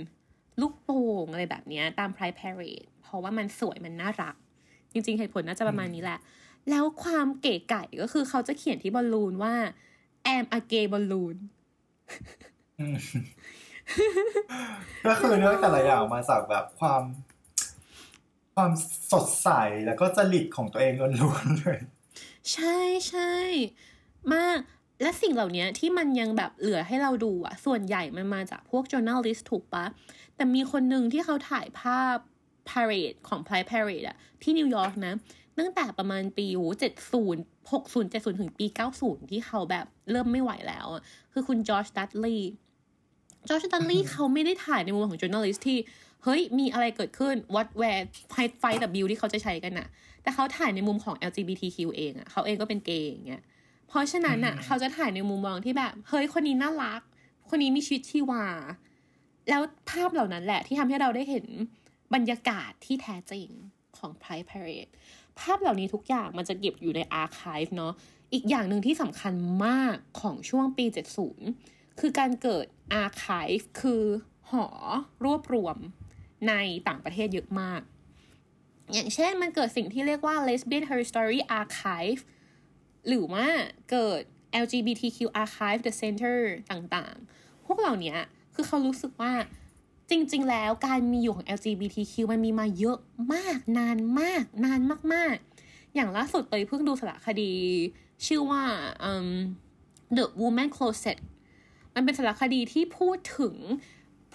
ลูกโป่งอะไรแบบเนี้ยตาม Pride Parade เพราะว่ามันสวยมันน่ารัก จริงๆเหตุผลน่าจะประมาณนี้แหละ แล้วความเก๋ไก่ก็คือเขาจะเขียนที่บอลลูนว่า am a gay balloon ก็คือเรื่องแต่ละอย่างมาจากแบบความ ความสดใสแล้วก็จริตของตัวเองล้วนๆเลย ใช่ใช่มากและสิ่งเหล่านี้ที่มันยังแบบเหลือให้เราดูอะส่วนใหญ่มันมาจากพวก journalist ถูกปะ แต่มีคนหนึ่งที่เขาถ่ายภาพ parade ของ Pride Parade อะที่นิวยอร์กนะ ตั้งแต่ประมาณปีโอ้เจ็ดศูนย์หกศูนย์เจ็ดศูนย์ถึงปีเก้าศูนย์ที่เขาแบบเริ่มไม่ไหวแล้วอะคือคุณ George Dudley George Dudley เขาไม่ได้ถ่ายในมุมของ journalist ที่ เฮ้ย มีอะไรเกิดขึ้น what where fight fight w ที่เขาจะใช้กันน่ะแต่เขาถ่ายในมุมของ LGBTQ เองอะเขาเองก็เป็นเกย์อย่างเงี้ยเพราะฉะนั้นอะอืมเขาจะถ่ายในมุมมองที่แบบ เฮ้ย คนนี้น่ารัก คนนี้มีชีวิตชีวา แล้วภาพเหล่านั้นแหละที่ทำให้เราได้เห็นบรรยากาศที่แท้จริงของ Pride Parade ภาพเหล่านี้ทุกอย่างมันจะเก็บอยู่ในอาร์คีฟเนาะอีกอย่างหนึ่งที่สำคัญมากของช่วงปี 70 คือการเกิดอาร์คีฟคือหอรวบรวม ในต่างประเทศเยอะมาก อย่างเช่นมันเกิดสิ่งที่เรียกว่า Lesbian History Archive หรือว่าเกิด LGBTQ Archive the Center ต่างๆ พวกเหล่านี้คือเขารู้สึกว่าจริง ๆ แล้วการมีอยู่ของ LGBTQ มันมีมาเยอะมาก นานมาก นานมาก ๆ อย่างล่าสุดเตยเพิ่งดูสารคดี ชื่อว่าอืม The Woman Closet มันเป็นสารคดีที่พูดถึง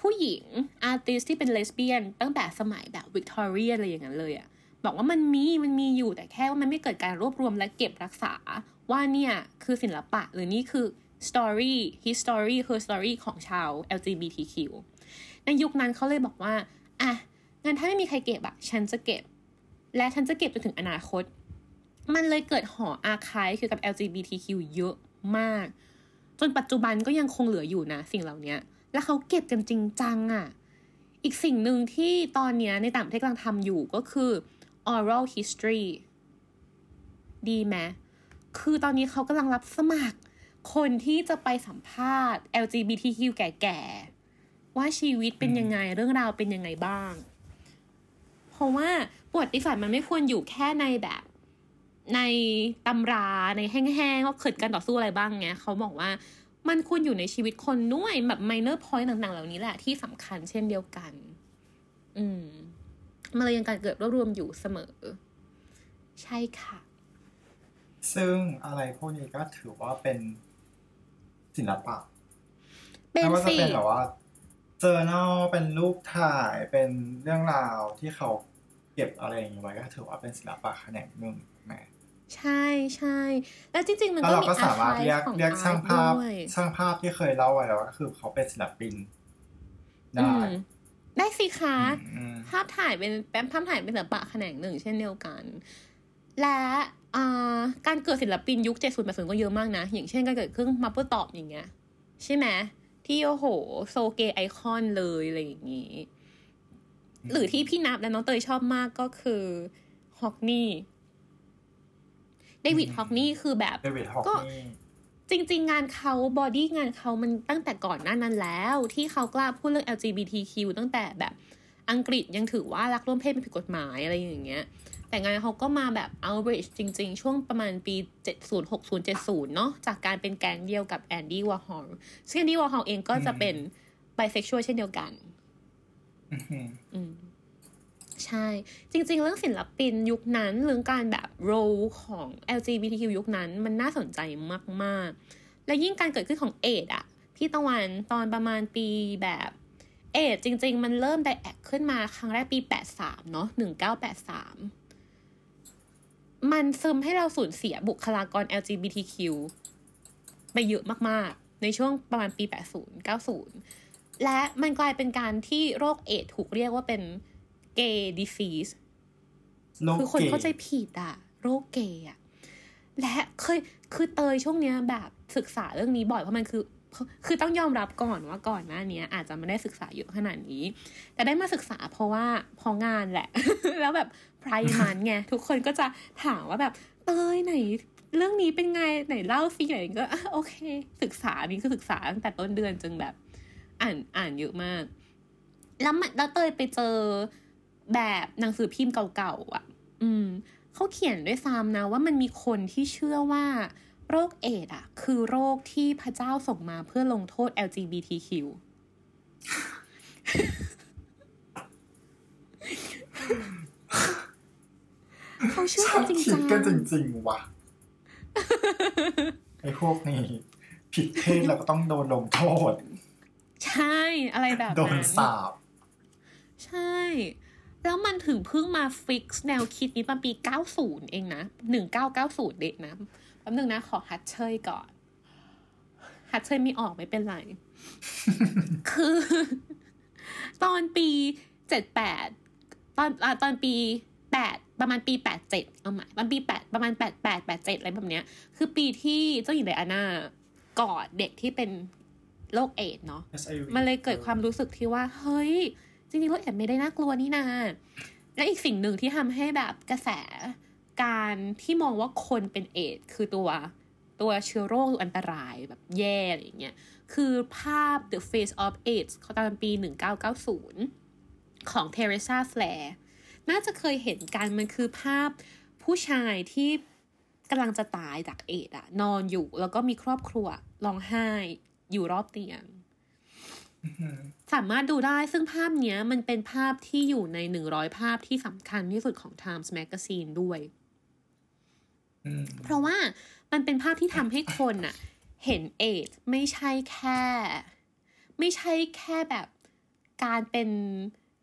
ผู้หญิง artist ที่เป็นเลสเบี้ยน ตั้งแต่สมัยแบบวิกตอเรียอะไรอย่างนั้นเลยอะบอกว่ามันมีมันมีอยู่แต่แค่ว่ามันไม่เกิดการรวบรวมและเก็บรักษา ว่าเนี่ยคือศิลปะหรือนี่คือ story history คือ story ของชาว LGBTQ ในยุคนั้นเขาเลยบอกว่าอะงั้นถ้าไม่มีใครเก็บอะฉันจะเก็บ และฉันจะเก็บจนถึงอนาคต มันเลยเกิดหออาคายเกี่ยวกับ LGBTQ เยอะมาก จนปัจจุบันก็ยังคงเหลืออยู่นะสิ่งเหล่านี้ แล้วเขาเก็บกันจริงจังอะ่ะ อีกสิ่งหนึ่งที่ตอนนี้ในต่างประเทศกำลังทำอยู่ก็คือ oral history ดีไหมคือตอนนี้เขากำลังรับสมัคร คนที่จะไปสัมภาษณ์ LGBTQ แก่ๆ ว่าชีวิตเป็นยังไงเรื่องราวเป็นยังไงบ้าง เพราะว่าประวัติศาสตร์มันไม่ควรอยู่แค่ในแบบ ในตำราในแห้งๆว่าเกิดการต่อสู้อะไรบ้างไงเขาบอกว่า มันควรอยู่ในชีวิตคนด้วยแบบ minor point ต่างๆ เหล่านี้แหละที่สำคัญเช่นเดียวกัน อืมมันเลยยังการเกิดรวบรวมอยู่เสมอ ใช่ค่ะ ซึ่งอะไรพวกนี้ก็ถือว่าเป็นศิลปะเป็นไม่ว่าจะสิเป็นแบบว่าเจอ r น a ลเป็นรูปถ่ายเป็นเรื่องราวที่เขาเก็บอะไรอย่างนี้ไว้ก็ถือว่าเป็นศิลปะแขนงหนึ่งแหม ใช่ใช่แล้วจริง ๆ มันแล้วก็เรามีก็อาสามารถคายเรียกของเรียกช่างภาพด้วยช่างภาพที่เคยเล่าไว้แล้วก็คือเขาเป็นศิลปินอืได้มได้สิคะอืมภาพถ่ายเป็นแป๊บภาพถ่ายเป็นศิลปะแขนงหนึ่งเช่นเดียวกัน และอ่าการเกิดศิลปินยุค70 80ก็เยอะมากนะ อย่างเช่นการเกิดเครื่องมัปเปอร์ตอบอย่างเงี้ย ใช่ไหมที่โอ้โห so gay icon เลยอะไรอย่างงี้ หรือที่พี่นับและน้องเตยชอบมากก็คือ Hockney David Hockney คือแบบ David Hockney ก็จริง ๆ งานเขา body งานเขามันตั้งแต่ก่อนหน้านั้นแล้ว ที่เขากล้าพูดเรื่อง LGBTQ ตั้งแต่แบบอังกฤษยังถือว่ารักร่วมเพศเป็นผิดกฎหมายอะไรอย่างเงี้ย แต่งานเขาก็มาแบบ outrage จริง ๆ ช่วงประมาณปี 70 60 70 เนาะจากการเป็นแก๊งเดียวกับ Andy Warhol ซึ่ง Andy Warhol เองก็จะเป็นไบเซ็กชวลเช่นเดียวกัน อื้อหืออืม ใช่ จริง ๆ เรื่องศิลปินยุคนั้นเรื่องการแบบ role ของ LGBTQ ยุคนั้นมันน่าสนใจมาก ๆ และยิ่งการเกิดขึ้นของเอดส์อะพี่ตะวันตอนประมาณปีแบบเอดส์จริง ๆ มันเริ่ม diag ขึ้นมาครั้งแรกปี 83 เนาะ1983 มันซึมให้เราสูญเสียบุคลากร LGBTQ ไปเยอะมาก ๆ ในช่วงประมาณปี 80 90 และมันกลายเป็นการที่โรคเอดถูกเรียกว่าเป็น gay disease โลกคือคนเกย์เข้าใจผิดอะโรคเกย์อะและเคยคือเตยช่วงเนี้ยแบบศึกษาเรื่องนี้บ่อยเพราะมันคือ คือต้องยอมรับก่อนว่าก่อนหน้าเนี้ยอาจจะไม่ได้ศึกษาเยอะขนาดนี้ แต่ได้มาศึกษาเพราะว่าเพองานแหละ แล้วแบบไพรมันไงทุกคนก็จะถามว่าแบบเตยไหนเรื่องนี้เป็นไงไหนเล่าสิอะไรอย่างเงี้ยก็อะโอเค ศึกษานี่คือศึกษาตั้งแต่ต้นเดือนจนแบบ อ่านอ่านเยอะมาก แล้วมันแล้วเตยไปเจอ แบบหนังสือพิมพ์เก่าๆอะ อืมเขาเขียนด้วยซ้ำนะว่ามันมีคนที่เชื่อว่า โรคเอดส์อะคือโรคที่พระเจ้าส่งมาเพื่อลงโทษ LGBTQ เขาเชื่อชอกับนจริงคิจัดงกันจริงๆว่ะไอ้พวกนี้ผิดเพศเราก็ต้องโดนลงโทษ ใช่อะไรแบบโดนนั้นสาบ ใช่ แล้วมันถึงเพิ่งมาฟิกซ์แนวคิดนี้ตอนปี 90 เองนะ 1990 เด็กนะแป๊บนึงนะ ขอฮัตเชยก่อน ฮัตเชยไม่ออกไม่เป็นไร คือ ตอนปี 78 ตอนอ่าตอนปี 8 ประมาณปี 87 เอาใหม่ประมาณปี 8 ประมาณ 88 87 อะไรแบบเนี้ย คือปีที่เจ้าหญิงไดอาน่ากอดเด็กที่เป็นโรคเอดส์เนาะ HIV มันเลยเกิดความรู้สึกที่ว่า เฮ้ย จริงๆโรคเอดส์ไม่ได้น่ากลัวนี่นาและอีกสิ่งหนึ่งที่ทำให้แบบกระแสการที่มองว่าคนเป็นเอดส์คือตัวตัวเชื้อโรคอันตรายแบบแย่อะไรอย่างเงี้ยคือภาพ The Face of AIDS เขาตอนปี 1990 ของ Teresa Flare น่าจะเคยเห็นกันมันคือภาพผู้ชายที่กำลังจะตายจากเอดส์อะนอนอยู่แล้วก็มีครอบครัวร้องไห้อยู่รอบเตียง สามารถดูได้ซึ่งภาพเนี้ยมันเป็นภาพที่อยู่ในหนึ่งร้อยภาพที่สำคัญที่สุดของ Times Magazine ด้วยอืมเพราะว่ามันเป็นภาพที่ทำให้คนอะเห็นเอดส์ไม่ใช่แค่ ไม่ใช่แค่แบบการเป็น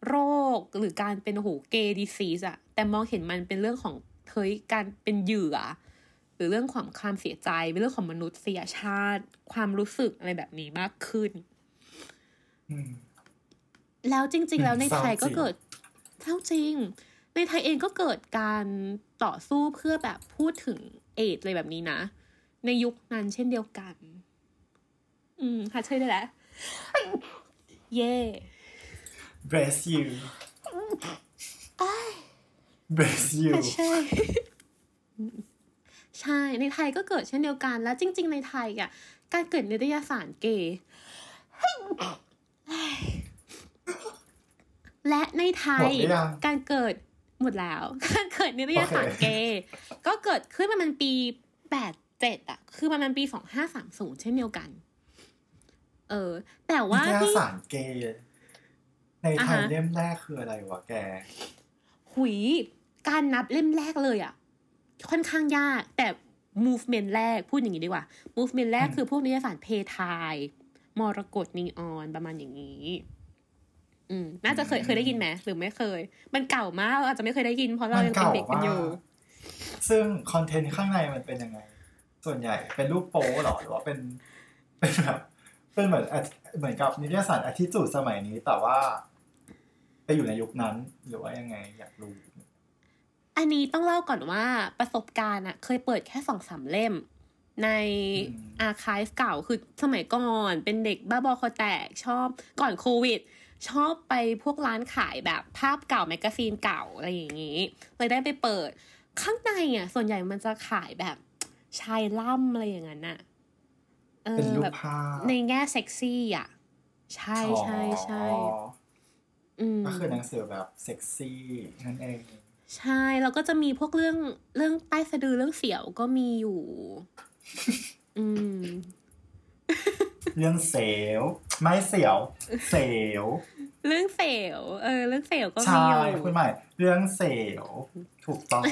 โรคหรือการเป็นโอ้โหเกย์ดิซีสอะแต่มองเห็นมันเป็นเรื่องของเฮ้ยการเป็นเหยื่อ หรือเรื่องของความเสียใจเป็นเรื่องของมนุษยชาติ ความรู้สึกอะไรแบบนี้มากขึ้นอืม แล้วจริง ๆ แล้วในไทยก็เศร้าจริงเกิดเท่าจริง ในไทยเองก็เกิดการต่อสู้เพื่อแบบพูดถึงเอดส์อะไรแบบนี้นะ ในยุคนั้นเช่นเดียวกัน อืมค่ะเช่วยได้แล้ว เย่ bless you bless you ค่ะใช่ใช่ ในไทยก็เกิดเช่นเดียวกัน แล้วจริง ๆ ในไทยอะ การเกิดนิตยสารเกย์ และในไทยหมดหรือยังการเกิดหมดแล้วการเกิดนิตยสารโอเคเกย์ก็เกิดขึ้นประมาณปีแปดเจ็ดอะคือประมาณปีสองห้าสามศูนย์เช่นเดียวกัน เออ แต่ว่านิตยที่สารเกย์ในไทยอ่าฮะเล่มแรกคืออะไรวะแก หุย การนับเล่มแรกเลยอะค่อนข้างยากแต่ movement แรกพูดอย่างนี้ดีกว่า movement แรกอืมคือพวกนิตยสารเพทาย มรกตนีออนประมาณอย่างนี้ อืม น่าจะเคยเคยได้ยินไหมหรือไม่เคย มันเก่ามากเราอาจจะไม่เคยได้ยินเพราะเรายังเป็นเด็กกันอยู่ ซึ่งคอนเทนต์ข้างในมันเป็นยังไง ส่วนใหญ่เป็นรูปโป๊เหรอหรือว่าเป็นเป็นแบบเป็นเหมือนอะเหมือนกับนิตยสารอาทิตย์จูดสมัยนี้ แต่ว่า ไปอยู่ในยุคนั้น หรือว่ายังไงอยากรู้ อันนี้ต้องเล่าก่อนว่าประสบการณ์อะเคยเปิดแค่สองสามเล่ม ในอืมอาคายเก่าคือสมัยก่อนเป็นเด็กบ้าบอคอแตกชอบก่อนโควิด ชอบไปพวกร้านขายแบบภาพเก่า magazine เก่าอะไรอย่างนี้ เลยได้ไปเปิด ข้างในอะ ส่วนใหญ่มันจะขายแบบชายล่ำอะไรอย่างนั้นน่ะเออเป็นแบบรูปภาพในแง่เซ็กซี่อะ ใช่ใช่ใช่อ๋ออืมก็คือหนังสือแบบเซ็กซี่นั่นเองใช่ แล้วก็จะมีพวกเรื่องเรื่องใต้สะดือเรื่องเสียวก็มีอยู่อืม เรื่องเสวไม่เสียว เสวเรื่องเสียวเออ เรื่องเสียวก็มีใช่อยู่คุณใหม่ เรื่องเสวถูกต้อง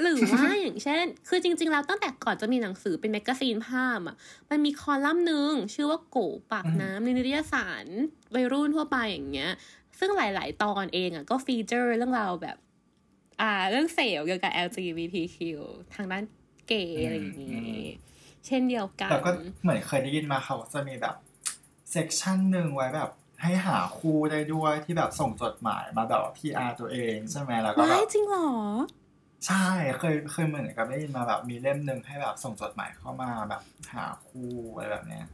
หรือว่าอย่างเช่น คือจริง ๆ แล้วตั้งแต่ก่อนจะมีหนังสือเป็น magazine ภาพอะ มันมีคอลัมน์หนึ่งชื่อว่าโกปากน้ำในนิตยสารวัยรุ่นทั่วไปอย่างเงี้ย ซึ่งหลาย ๆ ตอนเองอะก็ฟีเจอร์เรื่องราวแบบ อ่า เรื่องเสวเกี่ยวกับ LGBTQ ทางด้าน เกย์อะไรอย่างอืงี้มเช่นเดียวกันแล้วก็เหมือนเคยได้ยินมาเขาจะมีแบบเซกชันหนึ่งไว้แบบให้หาคู่ได้ด้วยที่แบบส่งจดหมายมาแบบว่า PR ตัวเองใช่ไหมแล้วก็แบว้ายบจริงเหรอ ใช่เคยเคยเหมือนกับได้ยินมาแบบมีเล่มหนึ่งให้แบบส่งจดหมายเข้ามาแบบหาคู่อะไรแบบเนี้ย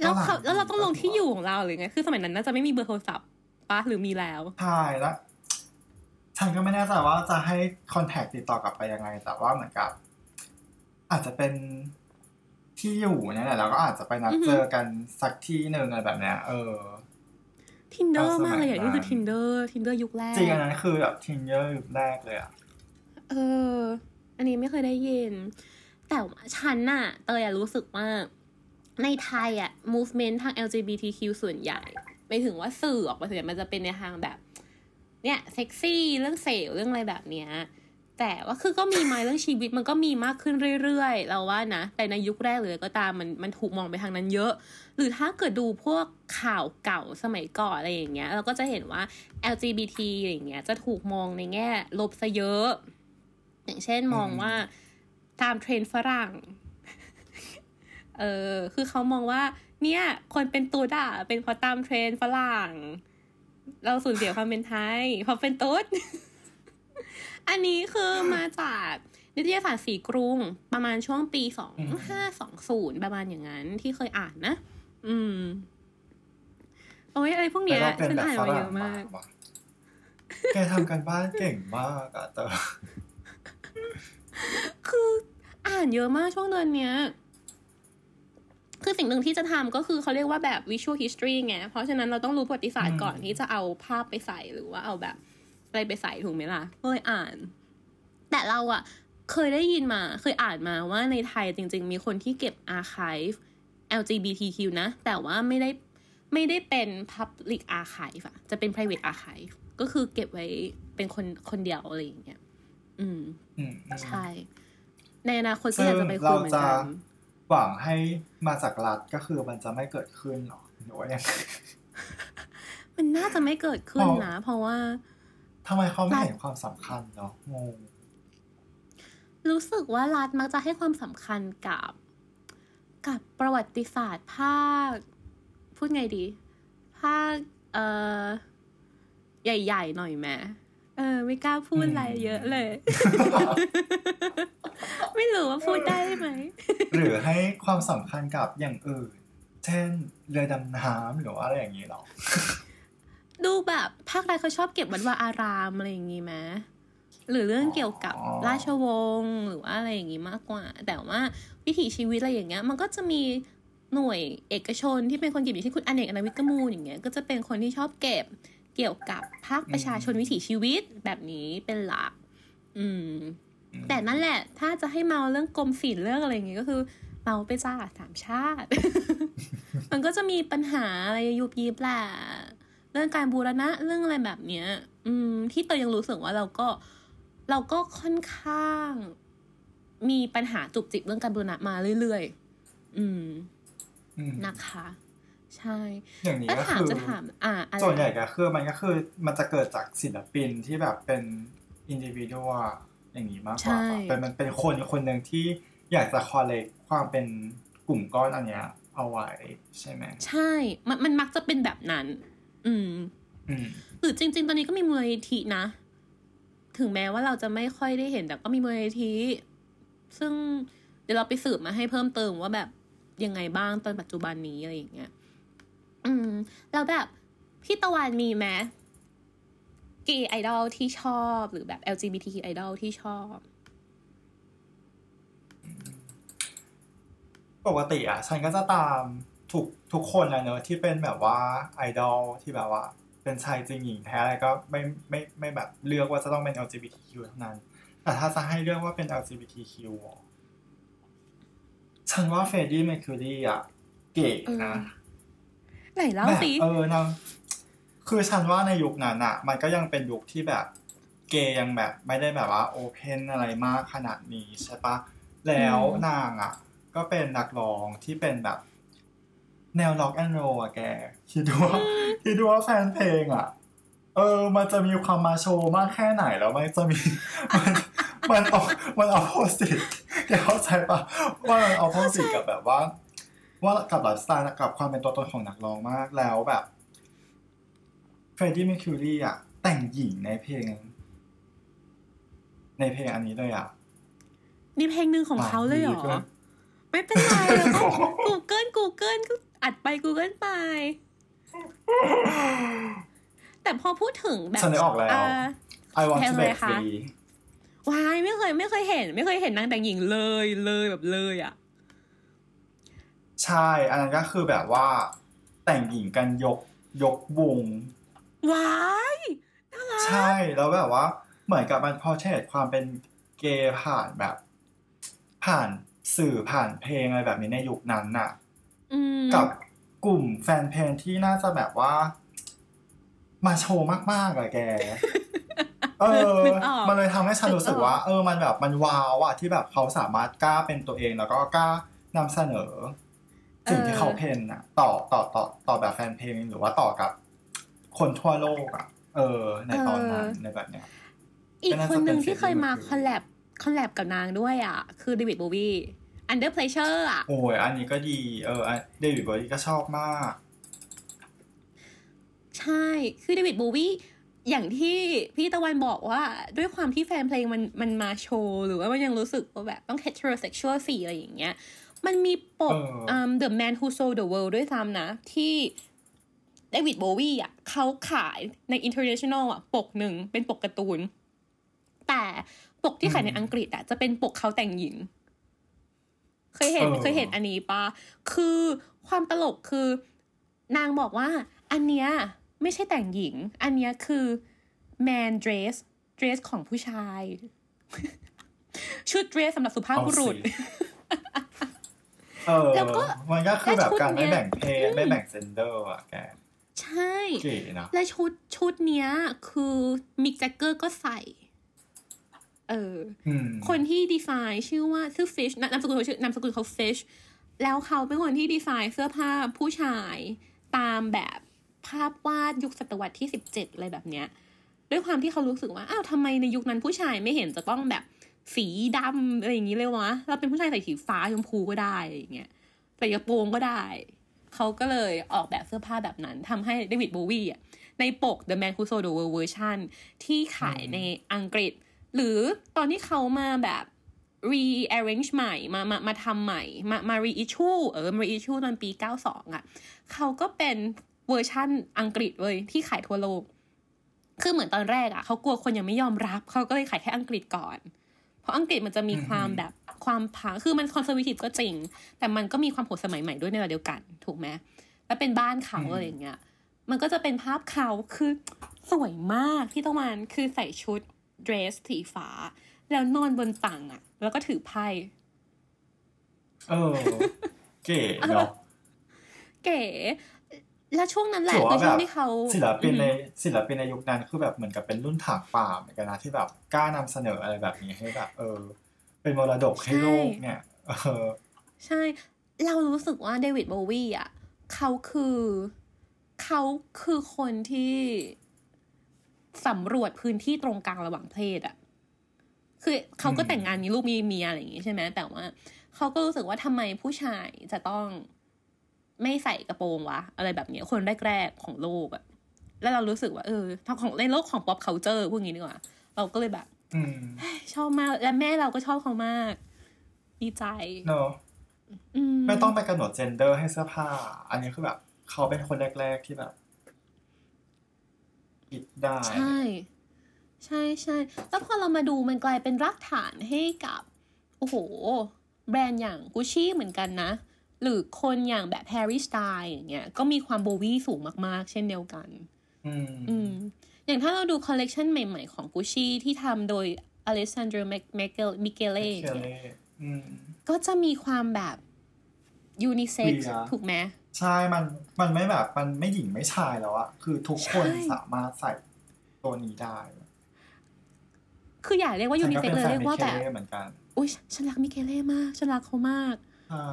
แล้วเขาก็หลังแล้วเราต้องลงก็ถือที่อยู่ของเราหรือไงคือสมัยนั้นน่าจะไม่มีเบอร์โทรศัพท์ปะหรือมีแล้วใช่แล้วฉันก็ไม่แน่ใจว่าจะให้คอนแทคติดต่อกลับไปยังไง แต่ว่าเหมือนกับ อาจจะเป็นที่อยู่เนี่ยแหละแล้วก็อาจจะไปนัดอือฮึเจอกันสักที่หนึ่งอะไรแบบเนี้ย เออ Tinder เอาสมัยมากเลยอย่างนี้คือนั้น Tinder Tinder ยุคแรกจริงอันนั้นคือแบบทิงเยอร์ยุคแรกเลยอะเออ อันนี้ไม่เคยได้ยิน แต่ว่าฉันน่ะ เตยอะรู้สึกว่า ในไทยอะ movement ทาง LGBTQ ส่วนใหญ่ไม่ถึงว่าสื่อออกมาส่วนใหญ่มันจะเป็นในทางแบบ เนี่ยเซ็กซี่เรื่องเสวเรื่องอะไรแบบเนี้ย แต่ว่าคือก็มีมาเรื่องชีวิตมันก็มีมากขึ้นเรื่อยๆ เราว่านะ แต่ในยุคแรกเลยก็ตามมันมันถูกมองไปทางนั้นเยอะ หรือถ้าเกิดดูพวกข่าวเก่าสมัยก่อนอะไรอย่างเงี้ย เราก็จะเห็นว่า LGBT อะไรอย่างเงี้ยจะถูกมองในแง่ลบซะเยอะ อย่างเช่นมองว่าตามเทรนฝรั่งเออคือเขามองว่า เนี่ย คนเป็นตุ๊ดอะเป็นเพราะตามเทรนฝรั่ง เราสูญเสียความเป็นไทยเพราะเป็นตุ๊ด อันนี้คือมาจากนิตยสารสีกรุง ประมาณช่วงปีสองห้าสองศูนย์ประมาณอย่างนั้นที่เคยอ่านนะ อืม โอ้ยอะไรพวกเนี้ยแล้วก็เป็นฉันแบบอ่านฝมาเยรั่งอะมากว่ะแกทำกันบ้านเก่งมากอะแต่คืออ่านเยอะมากช่วงเดือนเนี้ย คือสิ่งหนึ่งที่จะทำก็คือเขาเรียกว่าแบบ visual history ไง เพราะฉะนั้นเราต้องรู้ประวัติศาสตร์ก่อนที่จะเอาภาพไปใส่หรือว่าเอาแบบ อะไรไปใส่ถูกไหมล่ะก็เลยอ่าน แต่เราอะเคยได้ยินมาเคยอ่านมาว่าในไทยจริง ๆ มีคนที่เก็บ archive LGBTQ นะ แต่ว่าไม่ได้ไม่ได้เป็น public archive อะจะเป็น private archive ก็คือเก็บไว้เป็นคนคนเดียวอะไรอย่างเงี้ย อืมอืมอืมใช่ ในอนาคตก็อยากจะไปคุยเหมือนกันซึ่งเราจะหวังให้มาจากรัฐก็คือมันจะไม่เกิดขึ้นหรอหรือว่ายังไงมันน่าจะไม่เกิดขึ้นเพราะนะ เพราะว่า ทำไมเขาไม่เห็นความสำคัญเนาะงงรู้สึกว่ารัฐมักจะให้ความสำคัญกับกับประวัติศาสตร์ภาค พูดไงดี ภาค เอ่อ ใหญ่ ๆ หน่อยแหมเออ ไม่กล้าพูดอะไรเยอะเลย ไม่รู้ว่าพูดได้ไหม หรือให้ความสำคัญกับอย่างอื่น เช่น เรือดำน้ำหรือว่าอะไรอย่างนี้หรอ ดูแบบภาครัฐเขาชอบเก็บวัดวาอารามอะไรอย่างงี้ไหมหรือเรื่องเกี่ยวกับอ๋อราชวงศ์หรือว่าอะไรอย่างงี้มากกว่า แต่ว่าวิถีชีวิตอะไรอย่างเงี้ย มันก็จะมีหน่วยเอกชนที่เป็นคนเก็บอย่างเช่นคุณอเนกอนาวิกมูลอย่างเงี้ยก็จะเป็นคนที่ชอบเก็บเกี่ยวกับภาคประชาชนวิถีชีวิตแบบนี้เป็นหลัก อืม แต่นั่นแหละ ถ้าจะให้เมาเรื่องกรมศิลป์เรื่องอะไรอย่างเงี้ยก็คือเมาไปจ้าสามชาติ มันก็จะมีปัญหาอะไรยุบยิบแหละ เรื่องการบูรณะเรื่องอะไรแบบเนี้ย อืม ที่เตยยังรู้สึกว่าเราก็เราก็ค่อนข้าง มีปัญหาจุกจิกเรื่องการบูรณะมาเรื่อยๆอืมอืมนะคะ ใช่อย่างนี้แล้วก็ถามคือจะถามอ่าอะไรส่วนใหญ่ก็คือมันก็คือมันจะเกิดจากศิลปินที่แบบเป็นอินดิวิ u a วอย่างนี้มากกว่าปะเป็นมันเป็นคนคนหนึ่งที่อยากจะคอลเลกความเป็นกลุ่มก้อนอันเนี้ยเอาไว้ใช่ไหมใช่ มันมันมักจะเป็นแบบนั้น อืมหรือจริง ๆ ตอนนี้ก็มีมูลนิธินะ ถึงแม้ว่าเราจะไม่ค่อยได้เห็นแต่ก็มีมูลนิธิซึ่งเดี๋ยวเราไปสืบมาให้เพิ่มเติมว่าแบบยังไงบ้างตอนปัจจุบันนี้อะไรอย่างเงี้ย อืม แล้วแบบพี่ตะวันมีไหมกย์ไอดอลที่ชอบหรือแบบ LGBTQ ไอดอลที่ชอบ ปกติอะ ฉันก็จะตาม ทุกทุกคนเลยเนอะที่เป็นแบบว่าไอดอลที่แบบว่า เป็นชายจริงหญิงแท้อะไรก็ไม่ไม่ไม่แบบเลือกว่าจะต้องเป็น LGBTQ เท่านั้น แต่ถ้าจะให้เลือกว่าเป็น LGBTQ อะฉันว่า Freddie Mercury อะ เก๋นะไหนเล่าแบบสิเออนางคือฉันว่าในยุคนั้นอะมันก็ยังเป็นยุคที่แบบเกย์ยังแบบ ไม่ได้แบบว่า open อะไรมากขนาดนี้ใช่ปะแล้วอืมนางอะก็เป็นนักร้องที่เป็นแบบ แนวร็อกแอนด์โรลอะแก คิดดูว่าคิดดูว่าแฟนเพลงอะเออ มันจะมีความ macho มากแค่ไหนแล้วมันจะมี มันมันเอามันเอา opposite แกเข้าใจปะว่ามันเอา opposite กับแบบว่า ว่ากับไลฟ์สไตล์กับความเป็นตัวตนของนักร้องมากแล้วแบบเฟรดดี้ m ม r คิวรีอะ แต่งหญิงในเพลง ในเพลงอันนี้เลยอะมีเพลงหนึ่งของเขาเลยเหรอะดีเกิอนไม่เป็นไรเราก็ Google Google ก็ อัดไป Google ไป แต่พอพูดถึงแบบฉันได้ออกแล้วา I want เพล to งอะไร break คะ free วายไม่เคยไม่เคยเห็น ไม่เคยเห็นนางแต่งหญิงเลยเลยแบบเลยอะ ใช่ อันนั้นก็คือแบบว่า แต่งหญิงกันยกยกวงวายใช่แล้วแบบว่า เหมือนกับมันพอเทศความเป็นเกย์ผ่านแบบ ผ่านสื่อผ่านเพลงอะไรแบบนี้ในยุคนั้นน่ะอืม กับกลุ่มแฟนเพลงที่น่าจะแบบว่า มาโชว์มากๆอะแก เออนึกออกมันเลยทำให้ฉันรู้สึกว่านึกออกเออ มันแบบมันว้าวอะที่แบบเขาสามารถกล้าเป็นตัวเองแล้วก็กล้านำเสนอ สิ่งที่เขา open อะต่อต่อต่อต่อแบบแฟนเพลงหรือว่าต่อกับ คนทั่วโลกอะเออ ในตอนนั้นในแบบเนี้ย อีกคนหนึ่งก็น่าจะเป็นที่เคยมา Freddie collab collab กับนางด้วยอะ คือ David Bowie Under Pressure อะ โอ้ยอันนี้ก็ดี เออ David Bowie ก็ชอบมาก ใช่ คือ David Bowie อย่างที่พี่ตะวันบอกว่าด้วยความที่แฟนเพลงมันมัน macho หรือว่ามันยังรู้สึกว่าแบบต้อง heterosexual สีอะไรอย่างเงี้ย มันมีปกเอออืม The Man Who Sold the World ด้วยซ้ำนะ ที่เดวิดโบวีอะเขาขายใน international อะ ปกหนึ่งเป็นปกการ์ตูน แต่ปกที่ขายในอังกฤษอะจะเป็นปกเขาแต่งหญิง เคยเห็นเออเคยเห็นอันนี้ปะคือความตลกคือนางบอกว่า อันเนี้ยไม่ใช่แต่งหญิง อันเนี้ยคือ man dress dress ของผู้ชาย ชุด dress สำหรับสุภาพบุรุษเอาสิเออแล้วก็มันก็คือแบบการไม่และชุดเนี้ยแบ่งเพศอืมไม่แบ่ง gender อะแก ใช่เก๋นะและชุดชุดเนี้ย คือ Mick Jagger ก็ใส่ เอออืมคนที่ดีไซน์ชื่อว่าชื่อ Fish นามสกุลเขาชื่อนามสกุลเขา Fish แล้วเขาเป็นคนที่ดีไซน์เสื้อผ้าผู้ชายตามแบบภาพวาดยุคศตวรรษที่สิบเจ็ดอะไรแบบเนี้ย ด้วยความที่เขารู้สึกว่า อ้าวทำไมในยุคนั้นผู้ชายไม่เห็นจะต้องแบบสีดำอะไรอย่างนี้เลยวะ เราเป็นผู้ชายใส่สีฟ้าชมพูก็ได้อะไรอย่างเงี้ยใส่กระโปรงก็ได้เขาก็เลยออกแบบเสื้อผ้าแบบนั้นทำให้เดวิดโบวีอะในปก The Man Who Sold the World version ที่ขายในอังกฤษ หรือตอนที่เขามาแบบ rearrange ใหม่มามามาทำใหม่ มามา reissue เออมา reissue ตอนปี 92อะเขาก็เป็นเวอร์ชั่นอังกฤษเว้ยที่ขายทั่วโลก คือเหมือนตอนแรกอะเขากลัวคนยังไม่ยอมรับ เขาก็เลยขายแค่อังกฤษก่อน เพราะอังกฤษมันจะมีความแบบความพังก์คือมัน conservative ก็จริง แต่มันก็มีความโหดสมัยใหม่ด้วยในเวลาเดียวกัน ถูกไหมแล้วเป็นบ้านเขาอืมอะไรอย่างเงี้ยมันก็จะเป็นภาพเขาคือสวยมากที่ต้องมันคือใส่ชุด เดรสสีฟ้า แล้วนอนบนตั่งอะแล้วก็ถือไพ่เออเก๋เนาะเก๋ แล้วช่วงนั้นแหละถือคือว่าช่แบวงบที่เขาศิลปินในอืมศิลปินในยุคนั้นคือแบบเหมือนกับเป็นรุ่นถากป่าเหมือนกันนะที่แบบกล้านำเสนออะไรแบบนี้ให้แบบเออ เป็นมรดกให้โลกเนี่ย เออ ใช่ เรารู้สึกว่าเดวิดโบวีอะเขาคือ เขาคือคนที่ สำรวจพื้นที่ตรงกลางระหว่างเพศอะคือเขาก็อืมแต่งงานมีลูกมีเมียอะไรอย่างงี้ใช่ไหมแต่ว่าเขาก็รู้สึกว่าทำไมผู้ชายจะต้องไม่ใส่กระโปรงวะ อะไรแบบเนี้ยคนแรกๆของโลกอะแล้วเรารู้สึกว่าเออทางของในโลกของ pop culture พวกนี้ดีกว่า เราก็เลยแบบอืมชอบมาก และแม่เราก็ชอบเขามาก ดีใจเนอะอืไม่ต้องไปกำหนดเจนเดอร์ให้เสื้อผ้า อันนี้คือแบบ เขาเป็นคนแรก ๆ ที่แบบ คิดได้ ใช่ ใช่ใช่แล้วพอเรามาดูมันกลายเป็นรากฐานให้กับ โอ้โห แบรนด์อย่างกุชชี่เหมือนกันนะ หรือคนอย่างแบบ Harry Styles อย่างเงี้ยก็มีความ Bowie สูงมาก ๆ เช่นเดียวกัน อืมอืมอย่างถ้าเราดูคอลเลกชันใหม่ ๆ ของกุชชี่ที่ทำโดย Alessandro Micheleอืมก็จะมีความแบบ unisex Queer ถูกไหม ใช่ มันมันไม่แบบมันไม่หญิงไม่ชายแล้วอะคือทุกคนใช่ สามารถใส่ตัวนี้ได้คืออยากเรียกว่ายูนิเซ็กฉัเลยก็เรียกว่าป็นแบฟนบมิเคเล่เหมือนกันอุ้ยฉันรักมิเคเล่มาก ฉันรักเขามาก ใช่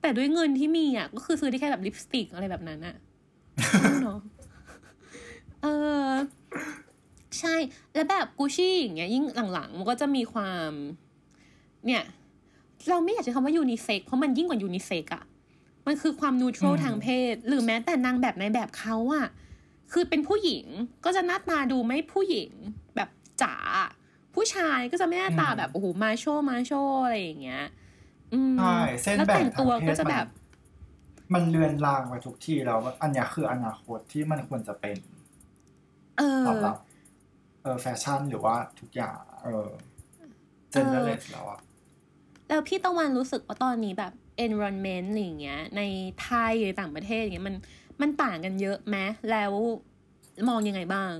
แต่ด้วยเงินที่มีอะ ก็คือซื้อได้แค่แบบลิปสติกอะไรแบบนั้นอะ เนาะเออ ใช่ แล้วแบบกูชี่อย่างเงี้ย ยิ่งหลังๆ มันก็จะมีความ เนี่ย เราไม่อยากใช้คำว่ายูนิเซ็กเพราะมันยิ่งกว่ายูนิเซ็กอะ มันคือความนูทรัลทางเพศ หรือแม้แต่นางแบบในแบบเขาอะคือเป็นผู้หญิงก็จะหน้าตาดูไม่ผู้หญิงแบบจ๋าผู้ชายก็จะไม่หน้าตาแบบโอ้โหมาโชมาโชอะไรอย่างเงี้ยอืมใช่เส้นแล้วแบ่งแต่งทางตัวเพก็ศจะมัแบนบมันเลือนลางไปทุกที่แล้วอันเนี้ยคืออนาคตที่มันควรจะเป็น เออสำหรับเออแฟชั่นหรือว่าทุกอย่าง เออเจนเนอเรสแล้วอะแล้วพี่ตะวันรู้สึกว่าตอนนี้แบบ environment อะไรอย่างเงี้ยในไทยหรือต่างประเทศอย่างเงี้ยมันมันต่างกันเยอะไหมแล้วมองยังไงบ้าง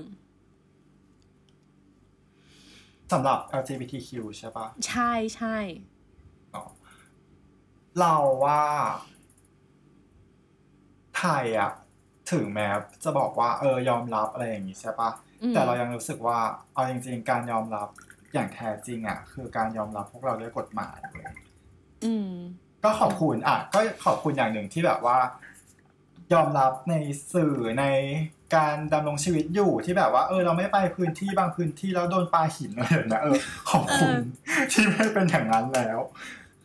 สำหรับ LGBTQ ใช่ปะใช่ใช่อ๋อเราว่าไทยอะถึงแม้จะบอกว่าเออยอมรับอะไรอย่างงี้ใช่ปะอืมแต่เรายังรู้สึกว่าเอาจริง ๆ การยอมรับอย่างแท้จริงอะคือการยอมรับพวกเราด้วยกฎหมายเลยอืม ก็ขอบคุณอะก็ขอบคุณอย่างหนึ่งที่แบบว่า ยอมรับในสื่อในการดำรงชีวิตอยู่ที่แบบว่าเออเราไม่ไปพื้นที่บางพื้นที่แล้วโดนปาหินอะไรแบบนะเออขอบคุณที่ไม่เป็นอย่างนั้นแล้ว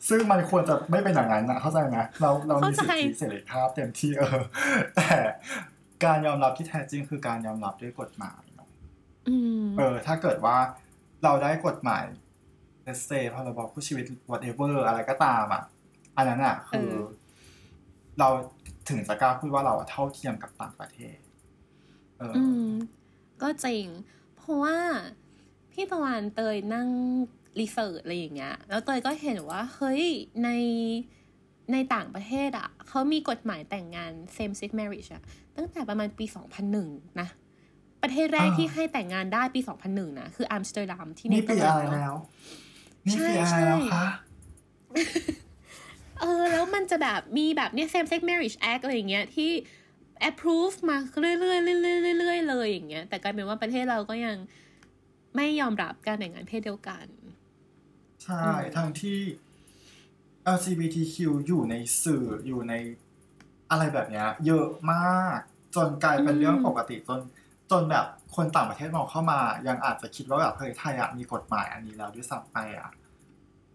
ซึ่งมันควรจะไม่เป็นอย่างนั้นนะเข้าใจไหมเราเรามีสิทธิเสรีภาพเต็มที่เออ แต่การยอมรับที่แท้จริงคือการยอมรับด้วยกฎหมายเนอะอืมเออ ถ้าเกิดว่าเราได้กฎหมายเลสเซพรบผู้ชีวิต whatever อะไรก็ตามอะ อันนั้นอะคือเออเราถึงจะกล้าพูดว่าเราอะเท่าเทียมกับต่างประเทศ เออออืมก็จริง เพราะว่าพี่ตะวันเตยนั่งรีเสิร์ชอะไรอย่างเงี้ย แล้วเตยก็เห็นว่า เฮ้ย ในในต่างประเทศอะ เขามีกฎหมายแต่งงาน same sex marriage อะ ตั้งแต่ประมาณปี 2001 นะ ประเทศแรกที่ให้แต่งงานได้ปี 2001 นะ คืออัมสเตอร์ดัมที่เนนี่เธอปีร์แลอะนไรด์เนอะแล้ว นี่ปีอะไรใช่แล้วคะ เออ แล้วมันจะแบบมีแบบเนี่ย same sex marriage act อะไรอย่างเงี้ยที่ approve มาเรื่อยๆเรื่อยๆเรื่อยๆเลยอย่างเงี้ย แต่กลายเป็นว่าประเทศเราก็ยังไม่ยอมรับการแต่งงานเพศเดียวกัน ใช่ ทั้งที่ LGBTQ อยู่ในสื่ออยู่ในอะไรแบบเนี้ย เยอะมากจนกลายเป็นเรื่องปกติจนจนแบบคนต่างประเทศมองเข้ามา ยังอาจจะคิดว่าแบบเฮ้ยไทยอะมีกฎหมายอันนี้แล้วด้วยซ้ำไปอะ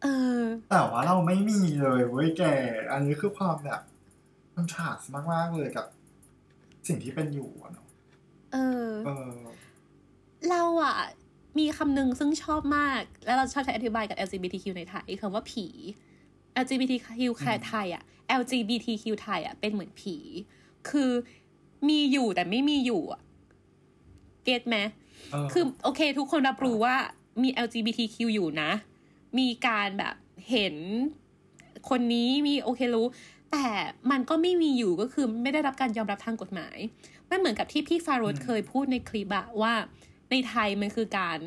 เออ แต่ว่าเราไม่มีเลยเว้ยแก อันนี้คือความแบบมันฉาดมากๆเลยกับ สิ่งที่เป็นอยู่อะเนาะเออ เออ เราอะมีคำหนึ่งซึ่งชอบมาก แล้วเราชอบใช้อธิบายกับ LGBTQ ในไทยคำว่าผี LGBTQ ไทยอะ LGBTQ ไทยอะเป็นเหมือนผี คือมีอยู่แต่ไม่มีอยู่อะเก็ตไหมเออคือ โอเค ทุกคนรับรู้ว่ามี LGBTQ อยู่นะ มีการแบบเห็นคนนี้มีโอเครู้ แต่มันก็ไม่มีอยู่ก็คือไม่ได้รับการยอมรับทางกฎหมาย มันเหมือนกับที่พี่ฟาโรดเคยพูดในคลิปอะว่าในไทยมันคือการ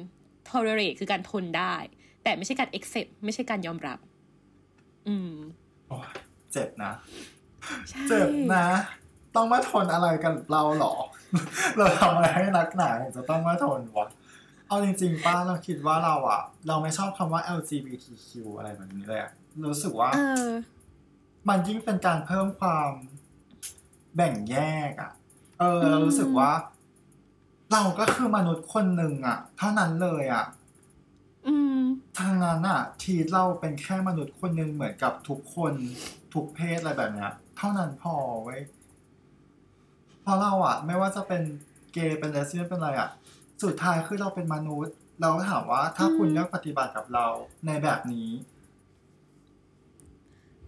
tolerate คือการทนได้ แต่ไม่ใช่การ accept ไม่ใช่การยอมรับ อืมโอ้ยเจ็บนะใช่เจ็บนะ ต้องมาทนอะไรกันเราเหรอ เราทำอะไรให้นักหนาถึงจะต้องมาทนวะ เอาจริงๆป้าเราคิดว่าเราอะเราไม่ชอบคำว่า LGBTQ อะไรแบบนี้เลยอะรู้สึกว่าเออมันยิ่งเป็นการเพิ่มความแบ่งแยกอะเอออืมเรารู้สึกว่า เราก็คือมนุษย์คนหนึ่งอะเท่านั้นเลยอะอืมทางนั้นอะทีเราเป็นแค่มนุษย์คนหนึ่งเหมือนกับทุกคนทุกเพศอะไรแบบเนี้ย เท่านั้นพอเว้ยเพราะเราอะไม่ว่าจะเป็นเกย์เป็นเลสเบี้ยนเป็นอะไรอะ สุดท้ายคือเราเป็นมนุษย์ เราก็ถามว่าถ้าคุณเลือกปฏิบัติกับเราในแบบนี้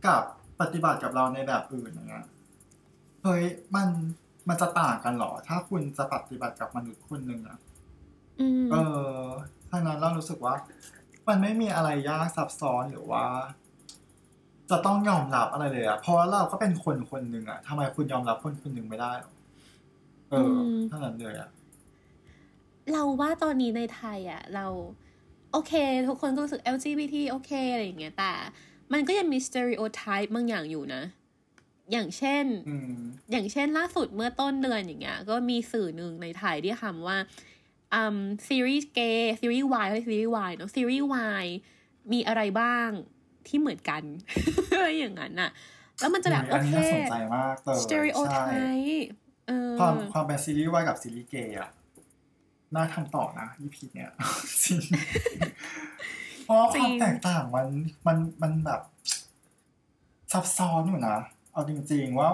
กับปฏิบัติกับเราในแบบอื่นอย่างเงี้ยเฮ้ยมันมันจะต่างกันเหรอ ถ้าคุณจะปฏิบัติกับมนุษย์คนหนึ่งอะอืมเออทางนั้นเรารู้สึกว่า มันไม่มีอะไรยากซับซ้อนหรือว่า จะต้องยอมรับอะไรเลยอะเพราะว่าเราก็เป็นคนคนหนึ่งอะทำไมคุณยอมรับคนคนหนึ่งไม่ได้หรอเออเท่านั้นเลยอะ เราว่าตอนนี้ในไทยอะเรา โอเค ทุกคนก็รู้สึก LGBT โอเค อะไรอย่างเงี้ย แต่ มันก็ยังมี stereotype บางอย่างอยู่นะ อย่างเช่นอืมอย่างเช่นล่าสุดเมื่อต้นเดือนอย่างเงี้ย ก็มีสื่อหนึ่งในไทยที่ทำว่าอืมซีรีส์เกย์ซีรีส์วายซีรีส์วายเนาะซีรีส์วายมีอะไรบ้างที่เหมือนกันอะไรอย่างนั้นน่ะแล้วมันจะแบบอัโอนนี้เคน่าสนใจมากเลย stereotype เออความความเป็นซีรีส์วายกับซีรีส์เกย์อะ น่าทำต่อนะยี่พีเนี่ยจริงเพราะว่าความแตกต่างมันมันมันแบบซับซ้อนอยู่นะเอาจริง ๆ ว่า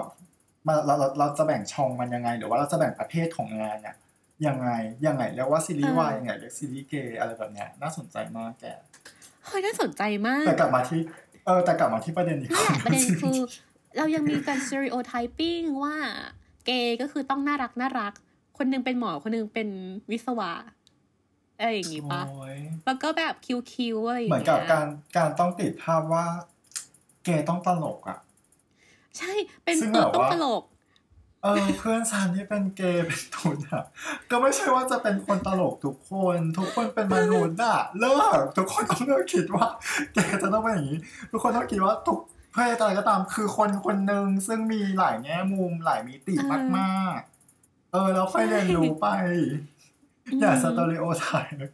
มันเราเราเราจะแบ่งช่องมันยังไงหรือว่าเราจะแบ่งประเภทของงานเนี่ยยังไงยังไงเรียกว่าซีรีส์วายยังไงเรียกซีรีส์เกย์อะไรแบบเนี้ยน่าสนใจมากแกเฮ้ยน่าสนใจมาก แต่กลับมาที่เออแต่กลับมาที่ประเด็นอีกนั่นแหละประเด็นจงๆคือ เรายังมีการ stereotyping ว่าเกย์ก็คือต้องน่ารักน่ารัก คนหนึงเป็นหมอคนหนึงเป็นวิศวะอะไรอย่างงี้ปะโอ้ยแล้วก็แบบคิวๆอะไรอย่างเหมือนเงี้ยกับการการต้องติดภาพว่าเกย์ต้องตลกอะ ใช่เป็นซึ่งตัวแบบต้องว่าตลกเออเพื่อนฉันที่เป็นเกย์เป็นตุนอะ ก็ไม่ใช่ว่าจะเป็นคนตลกทุกคน ทุกคนเป็นมนุษย์อะเลิกทุกคนต้องเลิกคิดว่าเกย์จะต้องเป็นอย่างนี้ ทุกคนต้องคิดว่าทุกเพศอะไรก็ตามคือคนคนหนึ่งซึ่งมีหลายแง่มุมหลายมิติเออมากๆ เออแล้วค่อยเรียนรู้ไป อย่าสตอริโอไทป์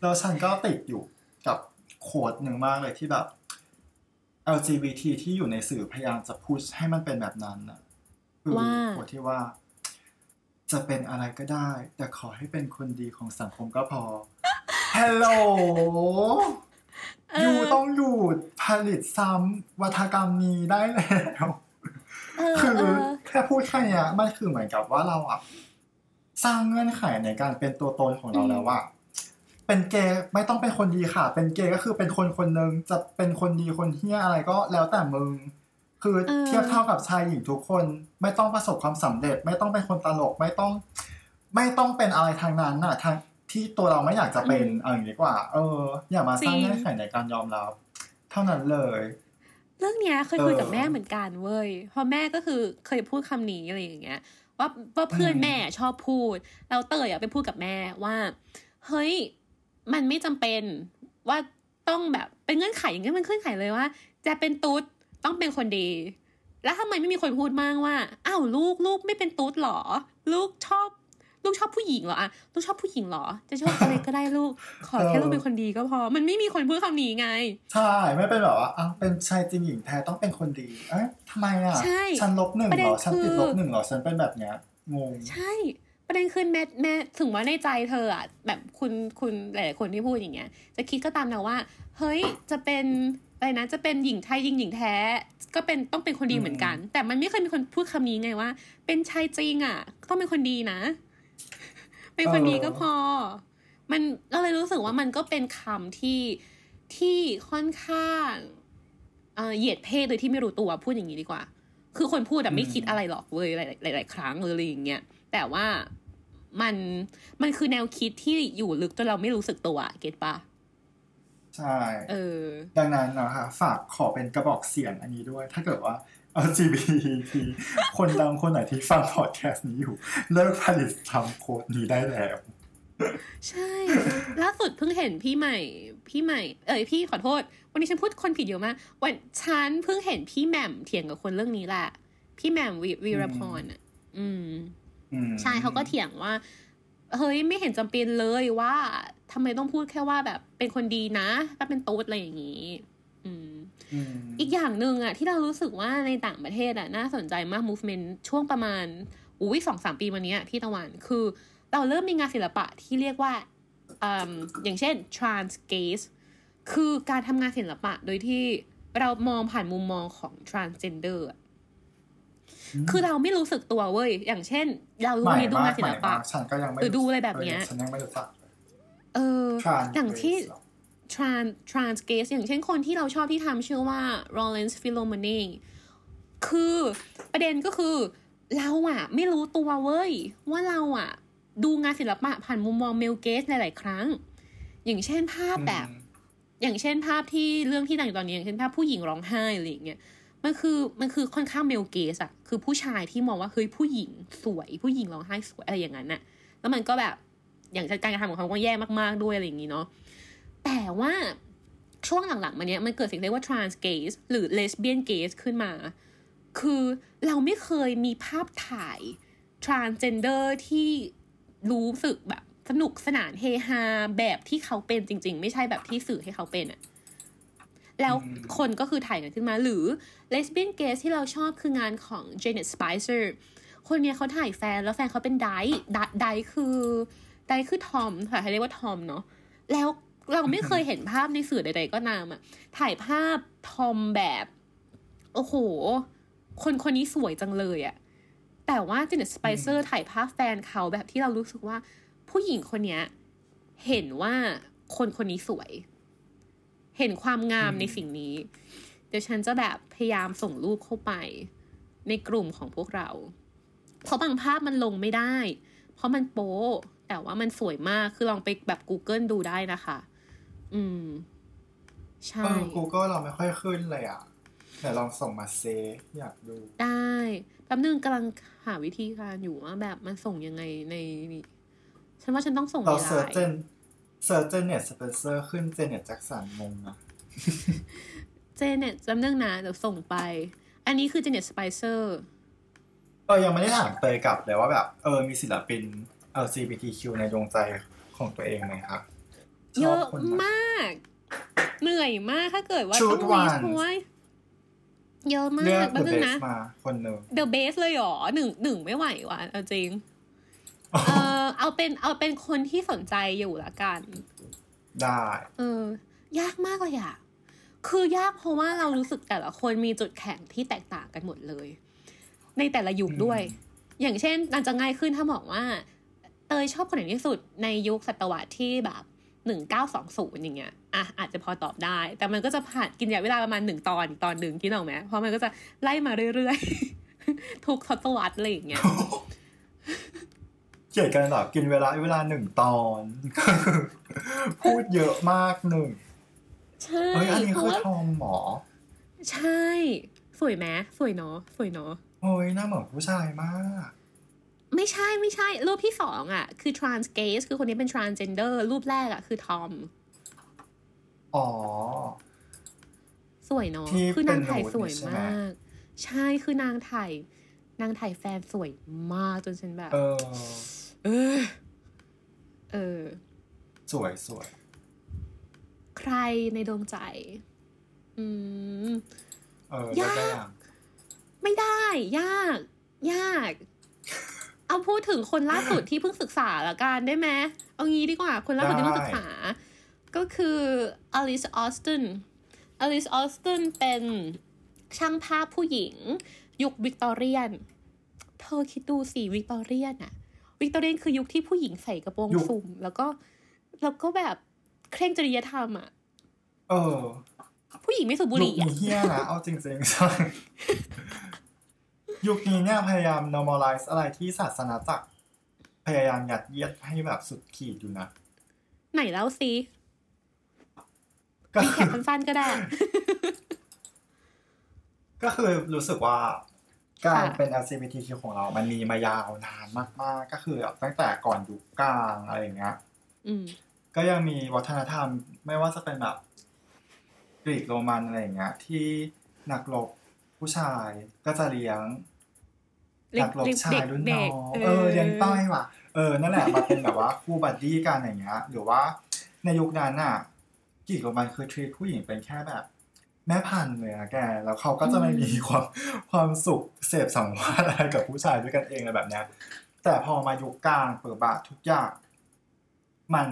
แล้วฉันก็ติดอยู่กับโค้ดหนึ่งมากเลยที่แบบ LGBT ที่อยู่ในสื่อพยายามจะพุชให้มันเป็นแบบนั้นนะคือว่าโค้ดที่ว่า จะเป็นอะไรก็ได้ แต่ขอให้เป็นคนดีของสังคมก็พอฮัลโหลเออยู่อต้องหยุดผลิตซ้ำวัฒกรรมนี้ได้แล้วเออ คือเออแค่พูดแค่เนี้ยมันคือเหมือนกับว่าเราอะสร้างเงื่อนไขในการเป็นตัวตนของเราแล้วว่าเป็นเกย์ไม่ต้องเป็นคนดีค่ะ เป็นเกย์ก็คือเป็นคนคนหนึ่งจะเป็นคนดีคนเฮี้ยอะไรก็แล้วแต่มึง คือเออเทียบเท่ากับชายหญิงทุกคน ไม่ต้องประสบความสำเร็จ ไม่ต้องเป็นคนตลกไม่ต้อง ไม่ต้องเป็นอะไรทางนั้นน่ะทางที่ตัวเราไม่อยากจะเป็นเอาอย่างนี้ดีกว่า เออ อย่ามาสร้างเงื่อนไขในการยอมรับ เท่านั้นเลย เรื่องเนี้ยเคยคุยกับเออแม่เหมือนกันเว้ยเพราะแม่ก็คือเคยพูดคำนี้อะไรอย่างเงี้ย ว่าว่าเพื่อนอืมแม่ชอบพูดแล้วเตยอะไปพูดกับแม่ว่า เฮ้ย มันไม่จำเป็นว่าต้องแบบเป็นเงื่อนไขอย่างนี้มันเงื่อนไขเลยว่า จะเป็นตุ๊ดต้องเป็นคนดี แล้วทำไมไม่มีคนพูดมากว่าอ้าวลูกลูกไม่เป็นตุ๊ดหรอ ลูกชอบ ลูกชอบผู้หญิงเหรออะลูกชอบผู้หญิงเหรอ จะชอบอะไรก็ได้ลูก ขอแค่เออลูกเป็นคนดีก็พอ มันไม่มีคนพูดคำนี้ไง ใช่ไม่เป็นแบบว่าอ้าวเป็นชายจริงหญิงแท้ต้องเป็นคนดี เอ๊ะทำไมอะใช่ฉันลบหนึ่งประเด็เหรนอฉันติดคือลบหนึ่งเหรอฉันเป็นแบบเนี้ยงงใช่ประเด็นคือแม่แม่ถึงว่าในใจเธออะแบบคุณคุณหลายๆคนที่พูดอย่างเงี้ย จะคิดก็ตามนะว่า เฮ้ยจะเป็นอะไรนะจะเป็นหญิงไทยหญิงหญิงแท้ ก็เป็นต้องเป็นคนดีเหมือนกัน แต่มันไม่เคยมีคนพูดคำนี้ไงว่า เป็นชายจริงอะ ต้องเป็นคนดีนะ เป็นคนดีก็พอ มันเราเลยรู้สึกว่ามันก็เป็นคำที่ที่ค่อนข้างเอ่อเหยียดเพศโดยที่ไม่รู้ตัวพูดอย่างนี้ดีกว่า คือคนพูดแบบไม่คิดอะไรหรอกเว้ยหลายๆหลาย ๆ ครั้งเลยอะไรอย่างเงี้ยแต่ว่ามันมันคือแนวคิดที่อยู่ลึกจนเราไม่รู้สึกตัวเก็ตปะใช่ เออ ดังนั้นนะคะฝากขอเป็นกระบอกเสียงอันนี้ด้วย ถ้าเกิดว่า LGBT คนดังคนไหนที่ฟังพอดแคสต์นี้อยู่ เลิกผลิตทำโค้ดนี้ได้แล้ว ใช่ ล่าสุดเพิ่งเห็นพี่ใหม่ พี่ใหม่ เอ้ยพี่ขอโทษ วันนี้ฉันพูดคนผิดเยอะมาก วันฉันเพิ่งเห็นพี่แหม่มเถียงกับคนเรื่องนี้แหละ พี่แหม่มวีวีรพรอะอืมอืมใช่เขาก็เถียงว่า เฮ้ยไม่เห็นจำเป็นเลยว่าทำไมต้องพูดแค่ว่าแบบเป็นคนดีนะถ้าเป็นตุ๊ดอะไรอย่างนี้ อืมอืมอีกอย่างหนึ่งอะที่เรารู้สึกว่าในต่างประเทศอะน่าสนใจมาก movement ช่วงประมาณอุ้ยสองสามปีมาเนี้ยพี่ตะวันคือเราเริ่มมีงานศิลปะที่เรียกว่าอืมอย่างเช่น trans gaze คือการทำงานศิลปะโดยที่เรามองผ่านมุมมองของ transgender อะคือเราไม่รู้สึกตัวเว้ย อย่างเช่น เราดูใหม่ในดูงานศิลปะมากฉันก็ยังไม่หรือดูอะไรแบบเนี้ยฉันยังไม่รู้จักเออ Trans อย่างที่ Grace เหรอ trans trans gaze อย่างเช่นคนที่เราชอบที่ทำชื่อว่า Rollins Philomene คือประเด็นก็คือเราอะไม่รู้ตัวเว้ย ว่าเราอะดูงานศิลปะผ่านมุมมองเมลเกสหลาย ๆ ครั้ง อย่างเช่นภาพแบบอืมอย่างเช่นภาพที่เรื่องที่ดังอยู่ตอนนี้ อย่างเช่นภาพผู้หญิงร้องไห้อะไรอย่างเงี้ยมันคือมันคือค่อนข้างเมลเกสอะคือผู้ชายที่มองว่าเฮ้ยผู้หญิงสวย ผู้หญิงร้องไห้สวยอะไรอย่างนั้นน่ะแล้วมันก็แบบอย่างเช่นการกระทำของเขาก็แย่มากๆด้วยอะไรอย่างงี้เนาะ แต่ว่าช่วงหลังๆมาเนี้ยมันเกิดสิ่งเรียกว่า trans gaze หรือ lesbian gaze ขึ้นมา คือเราไม่เคยมีภาพถ่าย transgender ที่รู้สึกแบบสนุกสนานเฮฮาแบบที่เขาเป็นจริง ๆ ไม่ใช่แบบที่สื่อให้เขาเป็นอะแล้วอืมคนก็คือถ่ายกันขึ้นมาหรือ lesbian gaze ที่เราชอบคืองานของ Janet Spicer คนเนี้ยเขาถ่ายแฟนแล้วแฟนเขาเป็นไดท์ไดไดท์คือไดท์คือทอมค่ะเขาเรียกว่าทอมเนาะแล้ว เราไม่เคยเห็นภาพในสื่อใดๆก็นามอะถ่ายภาพทอมแบบ โอ้โห คนคนนี้สวยจังเลยอะแต่ว่าเจเน็ตสไปเซอร์ถ่ายภาพแฟนเขาแบบที่เรารู้สึกว่า ผู้หญิงคนเนี้ย เห็นว่าคนคนนี้สวย เห็นความงามในสิ่งนี้ เดี๋ยวฉันจะแบบพยายามส่งรูปเข้าไป ในกลุ่มของพวกเรา เพราะบางภาพมันลงไม่ได้ เพราะมันโป๊แต่ว่ามันสวยมากคือลองไปแบบ Google ดูได้นะคะ อืม ใช่เออ Google เราไม่ค่อยขึ้นเลยอะเดี๋ยวลองส่งมาเซอยากดู ได้แป๊บนึงกำลังหาวิธีการอยู่ว่าแบบมันส่งยังไงในนี่ฉันว่าฉันต้องส่งเราในไลเซิร์ชน์เจนเซิร์ชเจเน็ตสเปเซอร์ขึ้นเจเน็ตแจ็คสันงงนะเจเน็ตจำเนื่องนะเดี๋ยวส่งไป อันนี้คือเจเน็ตสไปเซอร์เออยังไม่ได้ถามเตยกลับเลยว่าแบบ เออมีศิลปิน LGBTQ ในดวงใจของตัวเองไหมครับช เยบอะคนไหนมาก เหนื่อยมากถ้าเกิดว่า Choose ต้องลิส one ต์เพราะว่าเยอะมาเลือกกแป๊บ The นึง Best นะมาคนหนึ่ง The Base เลยเหรอหนึ่งหนึ่งไม่ไหวว่ะเอาจริง เออเอาเป็นเอาเป็นคนที่สนใจอยู่ละกัน ได้ เออ ยากมากเลยอะคือยากเพราะว่าเรารู้สึกแต่ละคนมีจุดแข็งที่แตกต่างกันหมดเลย ในแต่ละยุคด้วย อย่างเช่นมันจะง่ายขึ้นถ้าบอกว่า เตยชอบคนไหนที่สุดในยุคศตวรรษที่แบบ หนึ่งเก้าสองศูนย์อย่างเงี้ยอะอาจจะพอตอบได้ แต่มันก็จะผ่านกินระยะเวลาประมาณหนึ่งตอนอีกตอนหนึ่งคิดออกไหมเพราะมันก็จะไล่มาเรื่อยๆ ทุกทศวรรษอะไรอย่างเงี้ยเขียนกันแบบกินเวลาเวลาหนึ่งตอนก็คือพูดเยอะมากหนึ่งใช่เฮ้ยอันนี้เพราะคือว่าทองหมอ ใช่ สวยไหมสวยเนาะสวยเนาะเฮ้ยหน้าเหมือนผู้ชายมาก ไม่ใช่ไม่ใช่ รูปที่สองอะ คือ trans gaze คือคนนี้เป็น transgender รูปแรกอะ คือทอม อ๋อ สวยเนาะที่คือนางถ่ายเป็นสวย nude ใช่ไหมมาก ใช่คือนางถ่าย นางถ่ายแฟนสวยมากจนฉันแบบ เออ เออเออ สวยสวย ใครในดวงใจ อืม เออได้ได้ยากยังไม่ได้ ยาก ยาก เอาพูดถึงคนล่าสุดที่เพิ่งศึกษาละกันได้ไหมเอางี้ดีกว่า คนล่าสุดที่เพิ่งศึกษา ก็คือ Alice Austen Alice Austen เป็นช่างภาพผู้หญิง ยุควิกตอเรียน เธอคิดดูสิวิกตอเรียนอะวิกตอเรียนคือยุคที่ผู้หญิงใส่กระโปรงยุคสุ่ม แล้วก็แล้วก็แบบเคร่งจริยธรรมอะเออ ผู้หญิงไม่สูบบุหรี่อะ ยุคนี้เฮี้ยนเอาจริงๆใช่ ยุคนี้เนี่ยพยายาม normalize อะไรที่ศาสนาจักรพยายามยัดเยียดให้แบบสุดขีดอยู่นะ ไหนแล้วสิก็มีแคคือปสั้นๆก็ได้ ก็คือรู้สึกว่า การค่ะเป็น LGBTQ ของเรา มันมีมายาวนานมากๆ ก็คือแบบตั้งแต่ก่อนยุคกลางอะไรอย่างเงี้ยอืมก็ยังมีวัฒนธรรมไม่ว่าจะเป็นแบบกรีกโรมันอะไรอย่างเงี้ย ที่นักรบผู้ชายก็จะเลี้ยงเด็ก นักรบชายรุ่นเด็น้กองเด็กเออเออเลี้ยงต้อยว่ะเออนั่นแหละมาเป็นแบบว่าคู่บัดดี้กันอย่างเงี้ยหรือว่าในยุคนั้นน่ะกรีกโรมันคือทรีตผู้หญิงเป็นแค่แบบ แม่พันธุ์เลยอะแก แล้วเขาก็จะไม่มีความความสุขเสพสังวาสอะไรกับผู้ชายด้วยกันเองอะไรแบบเนี้ย แต่พอมายุคกลางเปิดบาททุกอย่าง มัน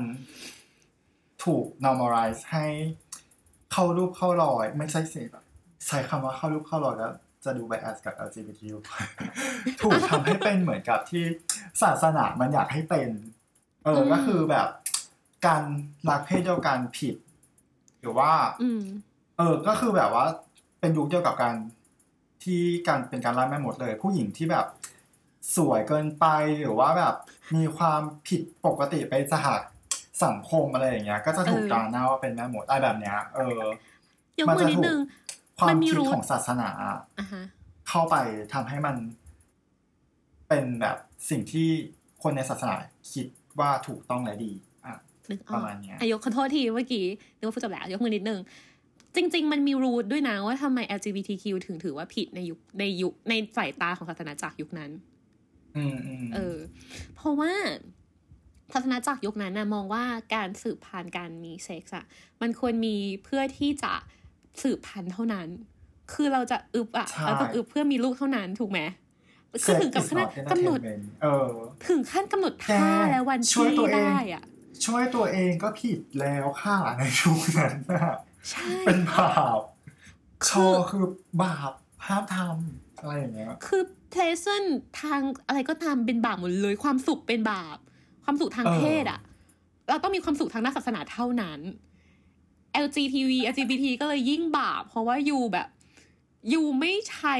ถูก normalize ให้เข้ารูปเข้ารอย ไม่ใช่สิแบบใช้คำว่าเข้ารูปเข้ารอยแล้ว จะดูไบแอสกับ LGBT ถูกทำให้เป็นเหมือนกับที่ศาสนามันอยากให้เป็น เออมก็คือแบบ การรักเพศเดียวกันผิด หรือว่าอืมเออ ก็คือแบบว่า เป็นยุคเดียวกับการที่การเป็นการล่าแม่มดเลย ผู้หญิงที่แบบสวยเกินไปหรือว่าแบบ มีความผิดปกติไปสหสังคมอะไรอย่างเงี้ย ก็จะถูกเออตราหน้าว่าเป็นแม่มดอะไรแบบเนี้ย เออยกมันมือจะนิดถูกนึง ความมันมีคิดรูทของศาสนาอะฮะเข้าไปทำให้มัน เป็นแบบสิ่งที่คนในศาสนาคิดว่าถูกต้องและดีอะนึกอปอกระมาณเนี้ยอายกขอโทษทีเมื่อกี้นึกว่าพูดจบแล้วยกมือนิดนึงจริง ๆ มันมีรูทด้วยนะว่าทำไม LGBTQ ถึงถือว่าผิดในยุคในยุคในสายตาของศาสนาจักรยุคนั้นอืมอืมเออ เพราะว่าศาสนาจักรยุคนั้นนะมองว่าการสืบพันธุ์การมีเซ็กซ์อะมันควรมีเพื่อที่จะ สืบพันธุ์เท่านั้น คือเราจะอึบอะเราต้องอึบเพื่อมีลูกเท่านั้นถูกไหมคือถึงกับ Sex ขั้น is not กำหนด entertainment เออถึงขั้นกำหนดท่าแกและวันช่วยที่ตัวเองได้อะช่วยตัวเองก็ผิดแล้วค่ะในยุคนั้นนะใช่เป็นบาปคือโชว์คือบาปห้ามทำอะไรอย่างเงี้ยคือ pleasant ทางอะไรก็ตามเป็นบาปหมดเลยความสุขเป็นบาป ความสุขทางเออเพศอะเราต้องมีความสุขทางด้านศาสนาเท่านั้น LGTV LGBT ก็เลยยิ่งบาป เพราะว่ายูแบบยูไม่ใช้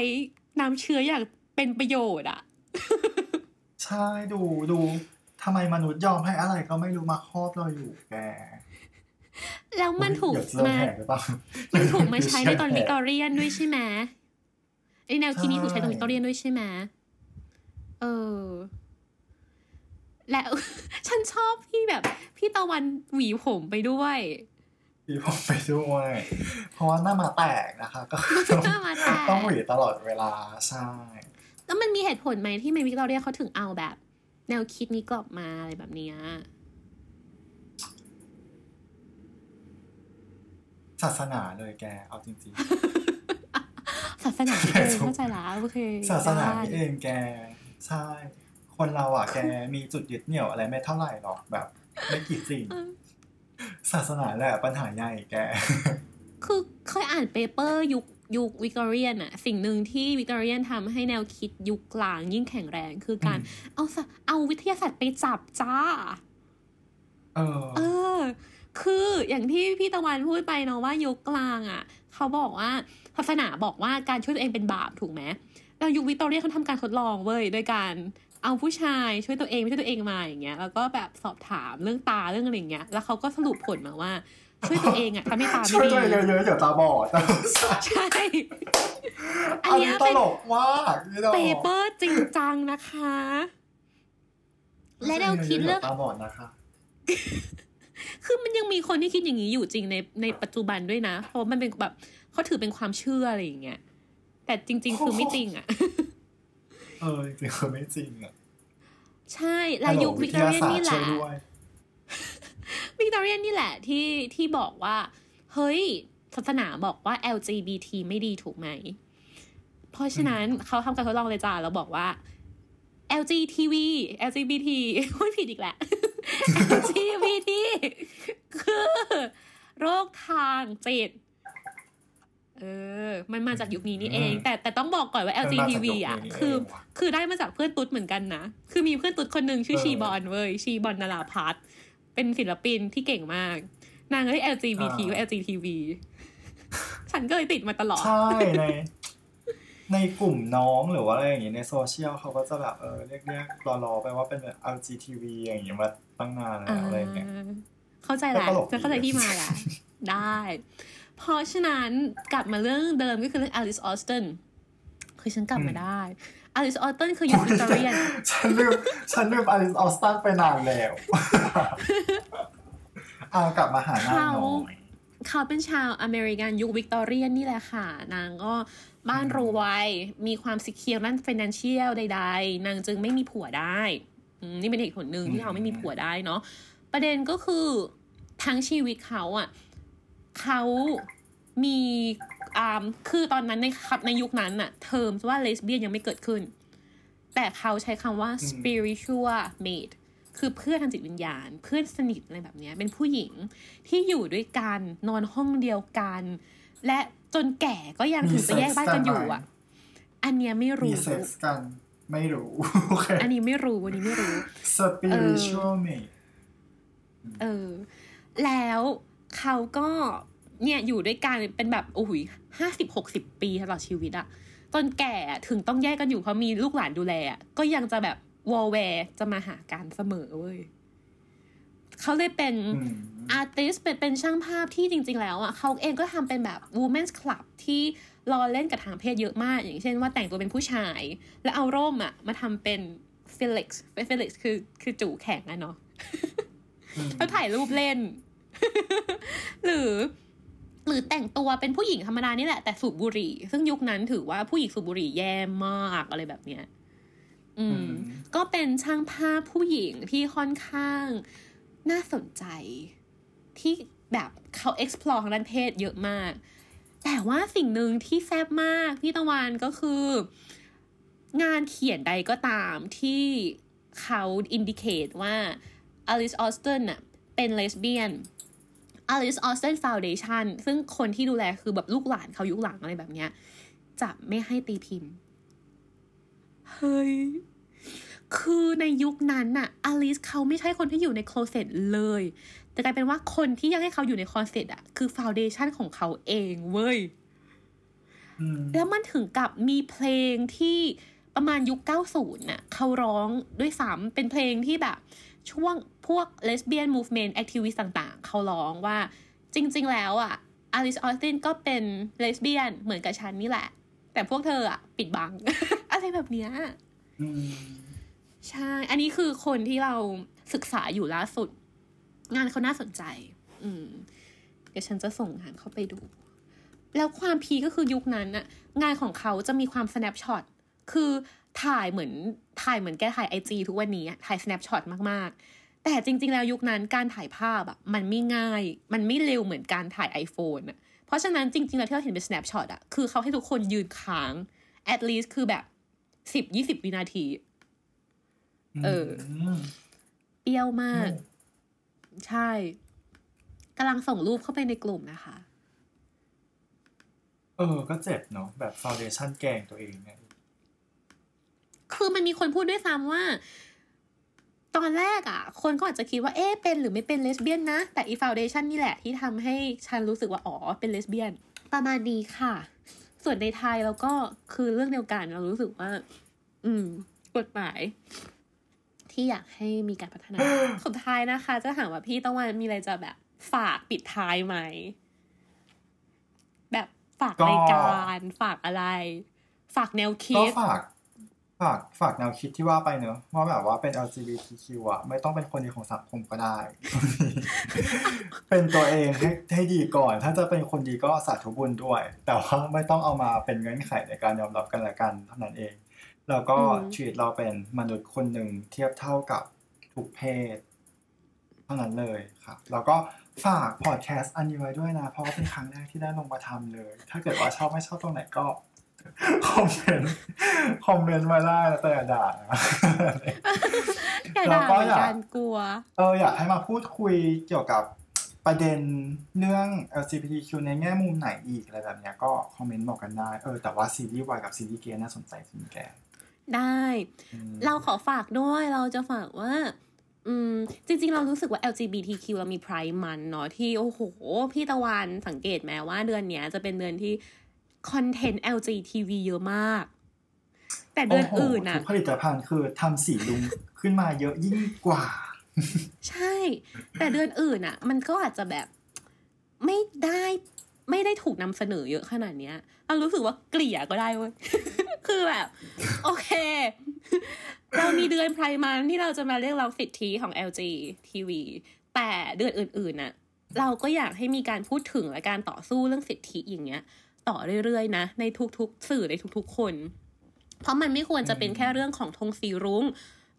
น้ำเชื้ออย่างเป็นประโยชน์อะใช่ดูดูทำไมมนุษย์ยอมให้อะไรก็ไม่รู้มาครอบเราอยู่แกแล้วมันถูกเดี๋ยวจะโดนมาแหกหรือเปล่ามันถูกมาใช้ในตอนแหวิกตอเรียนด้วยใช่ไหมไอแนวคิดนี้ถูกใช้ตอนใช่วิกตอเรียนด้วยใช่ไหมเออ แล้วฉันชอบพี่แบบ พี่ตะวันหวีผมไปด้วย พี่ผมไปด้วยเพราะว่าหน้ามาแตกนะคะ ก็คือต้องหน้ามาแตกต้องหวีตลอดเวลาใช่แล้วมันมีเหตุผลไหมที่ในวิกตอเรียเขาถึงเอาแบบ แนวคิดนี้กลับมาอะไรแบบเนี้ยศาสนาเลยแก เอาจริงศาสนานี่เองเข้าใจแล้วโอเคๆศาสนาได้นี่เองแก ใช่ คนเราอะแกมีจุดยึดเหนี่ยวอะไรไม่เท่าไหร่หรอกแบบ ไม่กี่สิ่ง ศาสนาแหละปัญหาใหญ่แก คือเคยอ่าน paper ยุคยุควิกตอเรียนอะสิ่งหนึ่งที่วิกตอเรียนทำให้แนวคิดยุคกลางยิ่งแข็งแรงคือการอืมเอาสะเอาวิทยาศาสตร์ไปจับจ้า เออ เออ คืออย่างที่พี่ตะวันพูดไปเนาะว่ายุคกลางอะเขาบอกว่าศาสนาบอกว่าการช่วยตัวเองเป็นบาปถูกไหมแล้วยุควิกตอเรียเขาทำการทดลองเว้ยโดยการ เอาผู้ชายช่วยตัวเองไม่ช่วยตัวเองมาอย่างเงี้ยแล้วก็แบบสอบถามเรื่องตาเรื่องอะไรอย่างเงี้ยแล้วเขาก็สรุปผลมาว่า ช่วยตัวเองอะทำให้ตาไม่ดีช่วยตัวเองเยอะๆเดี๋ยวตาบอดใช่อันอันเนี้ยเป็นตลกมากนี่ออก paper จริงจังนะคะ และแนวคิดเรื่องตาบอดนะคะคือมันยังมีคนที่คิดอย่างนี้อยู่จริงในในปัจจุบันด้วยนะ เพราะว่ามันเป็นแบบเขาถือเป็นความเชื่ออะไรอย่างเงี้ยแต่จริง ๆ คือไม่จริงอะ เออจริงๆคือไม่จริงอะ ใช่และยุควิกตอเรียนนี่แหละฮัลโวิทยาศาสตร์ช่วยด้วยวิกตอเรียนนี่แหละที่ที่บอกว่า เฮ้ย ศาสนาบอกว่า LGBT ไม่ดีถูกไหม เพราะฉะนั้นเขาทำการทดลองเลยจ้าแล้วบอกว่า LGTV LGBT พูดผิดอีกแหละ LGBT คือ โรคทางจิต เออ มันมาจากยุคนี้นี่เองอืมแต่แต่ต้องบอกก่อนว่ามันมาจาก LGTV ยุคนี้อะนี่เองคือว่ะคือได้มาจากเพื่อนตุ๊ดเหมือนกันนะ คือมีเพื่อนตุ๊ดคนหนึ่งชื่อเออชีบอลเว้ย ชีบอลนาราพัฒน์เป็นศิลปินที่เก่งมาก นางก็ได้ LGBT อ่าว่า LGTV ฉันก็เลยติดมาตลอด ใช่ในในกลุ่มน้องหรือว่าอะไรอย่างงี้ในโซเชียลเขาก็จะแบบเออเรียกเรียกล้อๆไปว่าเป็นแบบ LGTV อย่างงี้มาตั้งนานแล้วอะไรอย่างเงี้ยอ่าเข้าใจแหละก็ตลกดีจะเข้าใจที่มาแหละได้ เพราะฉะนั้นกลับมาเรื่องเดิมก็คือเรื่อง Alice Austen คือฉันกลับมาได้ Alice Austen คือยุควิกตอเรียนฉันลืมฉันลืม Alice Austen ไปนานแล้วเอากลับมาหาหน้าหน่อยเขาเป็นชาวอเมริกันยุควิกตอเรียนนี่แหละค่ะ นางก็บ้านรวยมีความ secure ด้าน financial ใด ๆ นางจึงไม่มีผัวได้อืมนี่เป็นเหตุผลหนึ่งที่เขาไม่มีผัวได้เนาะประเด็นก็คือทั้งชีวิตเขาอะ เขามีอ่าคือตอนนั้นในครับในยุคนั้นอะเทอมว่าเลสเบี้ยนยังไม่เกิดขึ้น แต่เขาใช้คำว่าอืม spiritual mate คือเพื่อนทางจิตวิญญาณ เพื่อนสนิทอะไรแบบเนี้ยเป็นผู้หญิงที่อยู่ด้วยกันนอนห้องเดียวกัน และจนแก่ก็ยังมีถือไปแยกบ้านกันอยู่อะ sex อันเนี้ยไม่มีรู้เซ็กซ์กันไม่รู้โอเคอันนี้ไม่รู้อันนี้ไม่รู้ spiritual mate เออ แล้วเขาก็ เนี่ยอยู่ด้วยกันเป็นแบบโอ้โหห้าสิบหกสิบปีตลอดชีวิตอะจนแก่ถึงต้องแยกกันอยู่เพราะมีลูกหลานดูแลอะก็ยังจะแบบวอลแวร์จะมาหากันเสมอเว้ยเขาเลยเป็นอืม artist เป็นเป็นช่างภาพที่จริง ๆ แล้วอะเขาเองก็ทำเป็นแบบ women's club ที่ล้อเล่นกับทางเพศเยอะมาก อย่างเช่นว่าแต่งตัวเป็นผู้ชาย แล้วเอาร่มอะ มาทำเป็น phallic เป็น phallic คือคือจู๋แข็งอะเนาะอืมแล้วถ่ายรูปเล่น หรือ หรือแต่งตัวเป็นผู้หญิงธรรมดานี่แหละ แต่สูบบุหรี่ ซึ่งยุคนั้นถือว่าผู้หญิงสูบบุหรี่แย่มากอะไรแบบเนี้ยอืม ก็เป็นช่างภาพผู้หญิงที่ค่อนข้างน่าสนใจ ที่แบบเขา explore ทางด้านเพศเยอะมาก แต่ว่าสิ่งหนึ่งที่แซ่บมากพี่ตะวันก็คือ งานเขียนใดก็ตามที่เขา indicate ว่า Alice Austin น่ะเป็นเลสเบี้ยน Alice Austen Foundation ซึ่งคนที่ดูแลคือแบบลูกหลานเขายุคหลังอะไรแบบเนี้ย จะไม่ให้ตีพิมพ์ เฮ้ย คือในยุคนั้นน่ะ อลิสเขาไม่ใช่คนที่อยู่ใน closet เลย แต่กลายเป็นว่าคนที่ยังให้เขาอยู่ใน closet อะคือ foundation ของเขาเองเว้ยอืมแล้วมันถึงกับมีเพลงที่ประมาณยุค 90น่ะเขาร้องด้วยซ้ำเป็นเพลงที่แบบ ช่วงพวก lesbian movement activist ต่างๆ เขาร้องว่าจริง ๆ แล้วอะอลิสออสตินก็เป็นเลสเบี้ยนเหมือนกับฉันนี่แหละ แต่พวกเธออะปิดบัง อะไรแบบเนี้ยใช่ อันนี้คือคนที่เราศึกษาอยู่ล่าสุด งานเขาน่าสนใจ อืม เดี๋ยวฉันจะส่งงานเข้าไปดู แล้วความพีก็คือยุคนั้นน่ะงานของเขาจะมีความ snapshot คือ ถ่ายเหมือนถ่ายเหมือนแกถ่ายไอจีทุกวันนี้อะถ่าย snapshot มากๆ แต่จริง ๆ แล้วยุคนั้นการถ่ายภาพอะมันไม่ง่าย มันไม่เร็วเหมือนการถ่าย iPhone อะเพราะฉะนั้นจริง ๆ แล้วที่เราเห็นเป็น snapshot อะคือเขาให้ทุกคนยืนค้าง at least คือแบบสิบยี่สิบวินาที เออมเปรี้ยวมากอืมใช่กำลังส่งรูปเข้าไปในกลุ่มนะคะ เออ ก็เจ็บเนาะแบบฟาวเดชั่นแกล้งตัวเองไง คือมันมีคนพูดด้วยซ้ำว่า ตอนแรกอะ คนก็อาจจะคิดว่าเอ๊ะเป็นหรือไม่เป็นเลสเบี้ยนนะ แต่อีฟาวเดชันนี่แหละที่ทำให้ฉันรู้สึกว่าอ๋อเป็นเลสเบี้ยน ประมาณนี้ค่ะ ส่วนในไทยเราก็คือเรื่องเดียวกันเรารู้สึกว่า อืม กฎหมาย ที่อยากให้มีการพัฒนา สุดท้ายนะคะ จะถามว่าพี่ตะวันมีอะไรจะแบบฝากปิดท้ายไหม แบบฝากก็รายการฝากอะไร ฝากแนวคิก็ดฝาก ฝากฝากแนวคิดที่ว่าไปเนอะว่าแบบว่าเป็น LGBTQ อะไม่ต้องเป็นคนดีของสังคมก็ได้ เป็นตัวเองให้ให้ดีก่อน ถ้าจะเป็นคนดีก็สาธุบุญด้วย แต่ว่าไม่ต้องเอามาเป็นเงื่อนไขในการยอมรับกันและกันเท่านั้นเอง แล้วก็อืมชีวิตเราเป็นมนุษย์คนหนึ่งเทียบเท่ากับทุกเพศ เท่านั้นเลยครับแล้วก็ฝากพอดแคสต์อันนี้ไว้ด้วยนะ เพราะว่าเป็นครั้งแรกที่ได้ลงมาทำเลย ถ้าเกิดว่าชอบไม่ชอบตรงไหนก็ คอมเมนต์คอมเมนต์มาได้นะแต่อย่าด่านะอย่าด่าแล้วก็อยากเหมือนกันกลัว เอออยากให้มาพูดคุยเกี่ยวกับประเด็นเรื่อง LGBTQ ในแง่มุมไหนอีกอะไรแบบเนี้ยก็คอมเมนต์บอกกันได้ เออแต่ว่าซีรีส์วายกับซีรีส์เกย์น่าสนใจจริงแก ได้อืมเราขอฝากด้วยเราจะฝากว่าอืมจริงๆ เรารู้สึกว่า LGBTQ เรามี Pride มันเนาะที่ โอ้โห พี่ตะวันสังเกตไหมว่าเดือนเนี้ยจะเป็นเดือนที่ คอนเทนต์ LGTV เยอะมาก แต่เดือนโโหอื่นทุอะกผลิตภัณฑ์คือทำสีลุงขึ้นมาเยอะยิ่งกว่า ใช่ แต่เดือนอื่นอะมันก็อาจจะแบบไม่ได้ไม่ได้ถูกนำเสนอเยอะขนาดเนี้ยเรารู้สึกว่าเกลี่ยก็ได้เว้ยคือแบบ โอเค เรามีเดือนไพรมันที่เราจะมาเรียกร้องสิทธิของ LG TV แต่เดือนอื่นๆน่ะ เราก็อยากให้มีการพูดถึงและการต่อสู้เรื่องสิทธิอย่างเงี้ย ต่อเรื่อยๆนะ ในทุกๆ สื่อในทุกๆคน เพราะมันไม่ควรจะเป็นแค่เรื่องของธงสีรุ้ง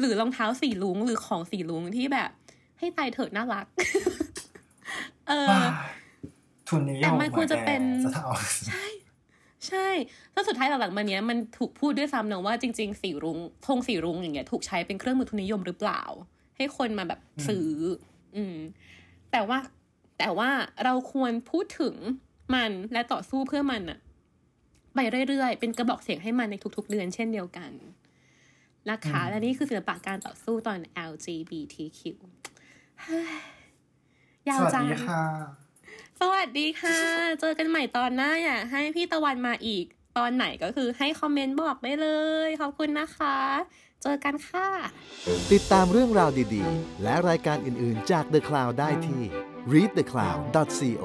หรือรองเท้าสีลุงหรือของสีลุงที่แบบ ให้ตายเถิดน่ารัก เออทุนนิยแต่มมันควรจะเป็นจะเอาใช่ใช่แล้วสุดท้ายหลังๆมาเนี้ยมันถูกพูดด้วยซ้ำนะว่าจริง ๆ สีรุ้งธงสีรุ้งอย่างเงี้ยถูกใช้เป็นเครื่องมือทุนนิยมหรือเปล่า ให้คนมาแบบซื้อออืม แต่ว่าแต่ว่าเราควรพูดถึง มันและต่อสู้เพื่อมันอะไปเรื่อยๆ เป็นกระบอกเสียงให้มันในทุกๆ เดือนเช่นเดียวกันนะคะและนี่คือศิลปะการต่อสู้ตอน LGBTQ เฮ้ยยาสววัสจังดีค่ะสวัสดีค่ะ เจอกันใหม่ตอนหน้าอยากให้พี่ตะวันมาอีกตอนไหนก็คือให้คอมเมนต์บอกได้เลย ขอบคุณนะคะ เจอกันค่ะ ติดตามเรื่องราวดีๆ และรายการอื่นๆจาก The Cloud ได้ที่ readthecloud.co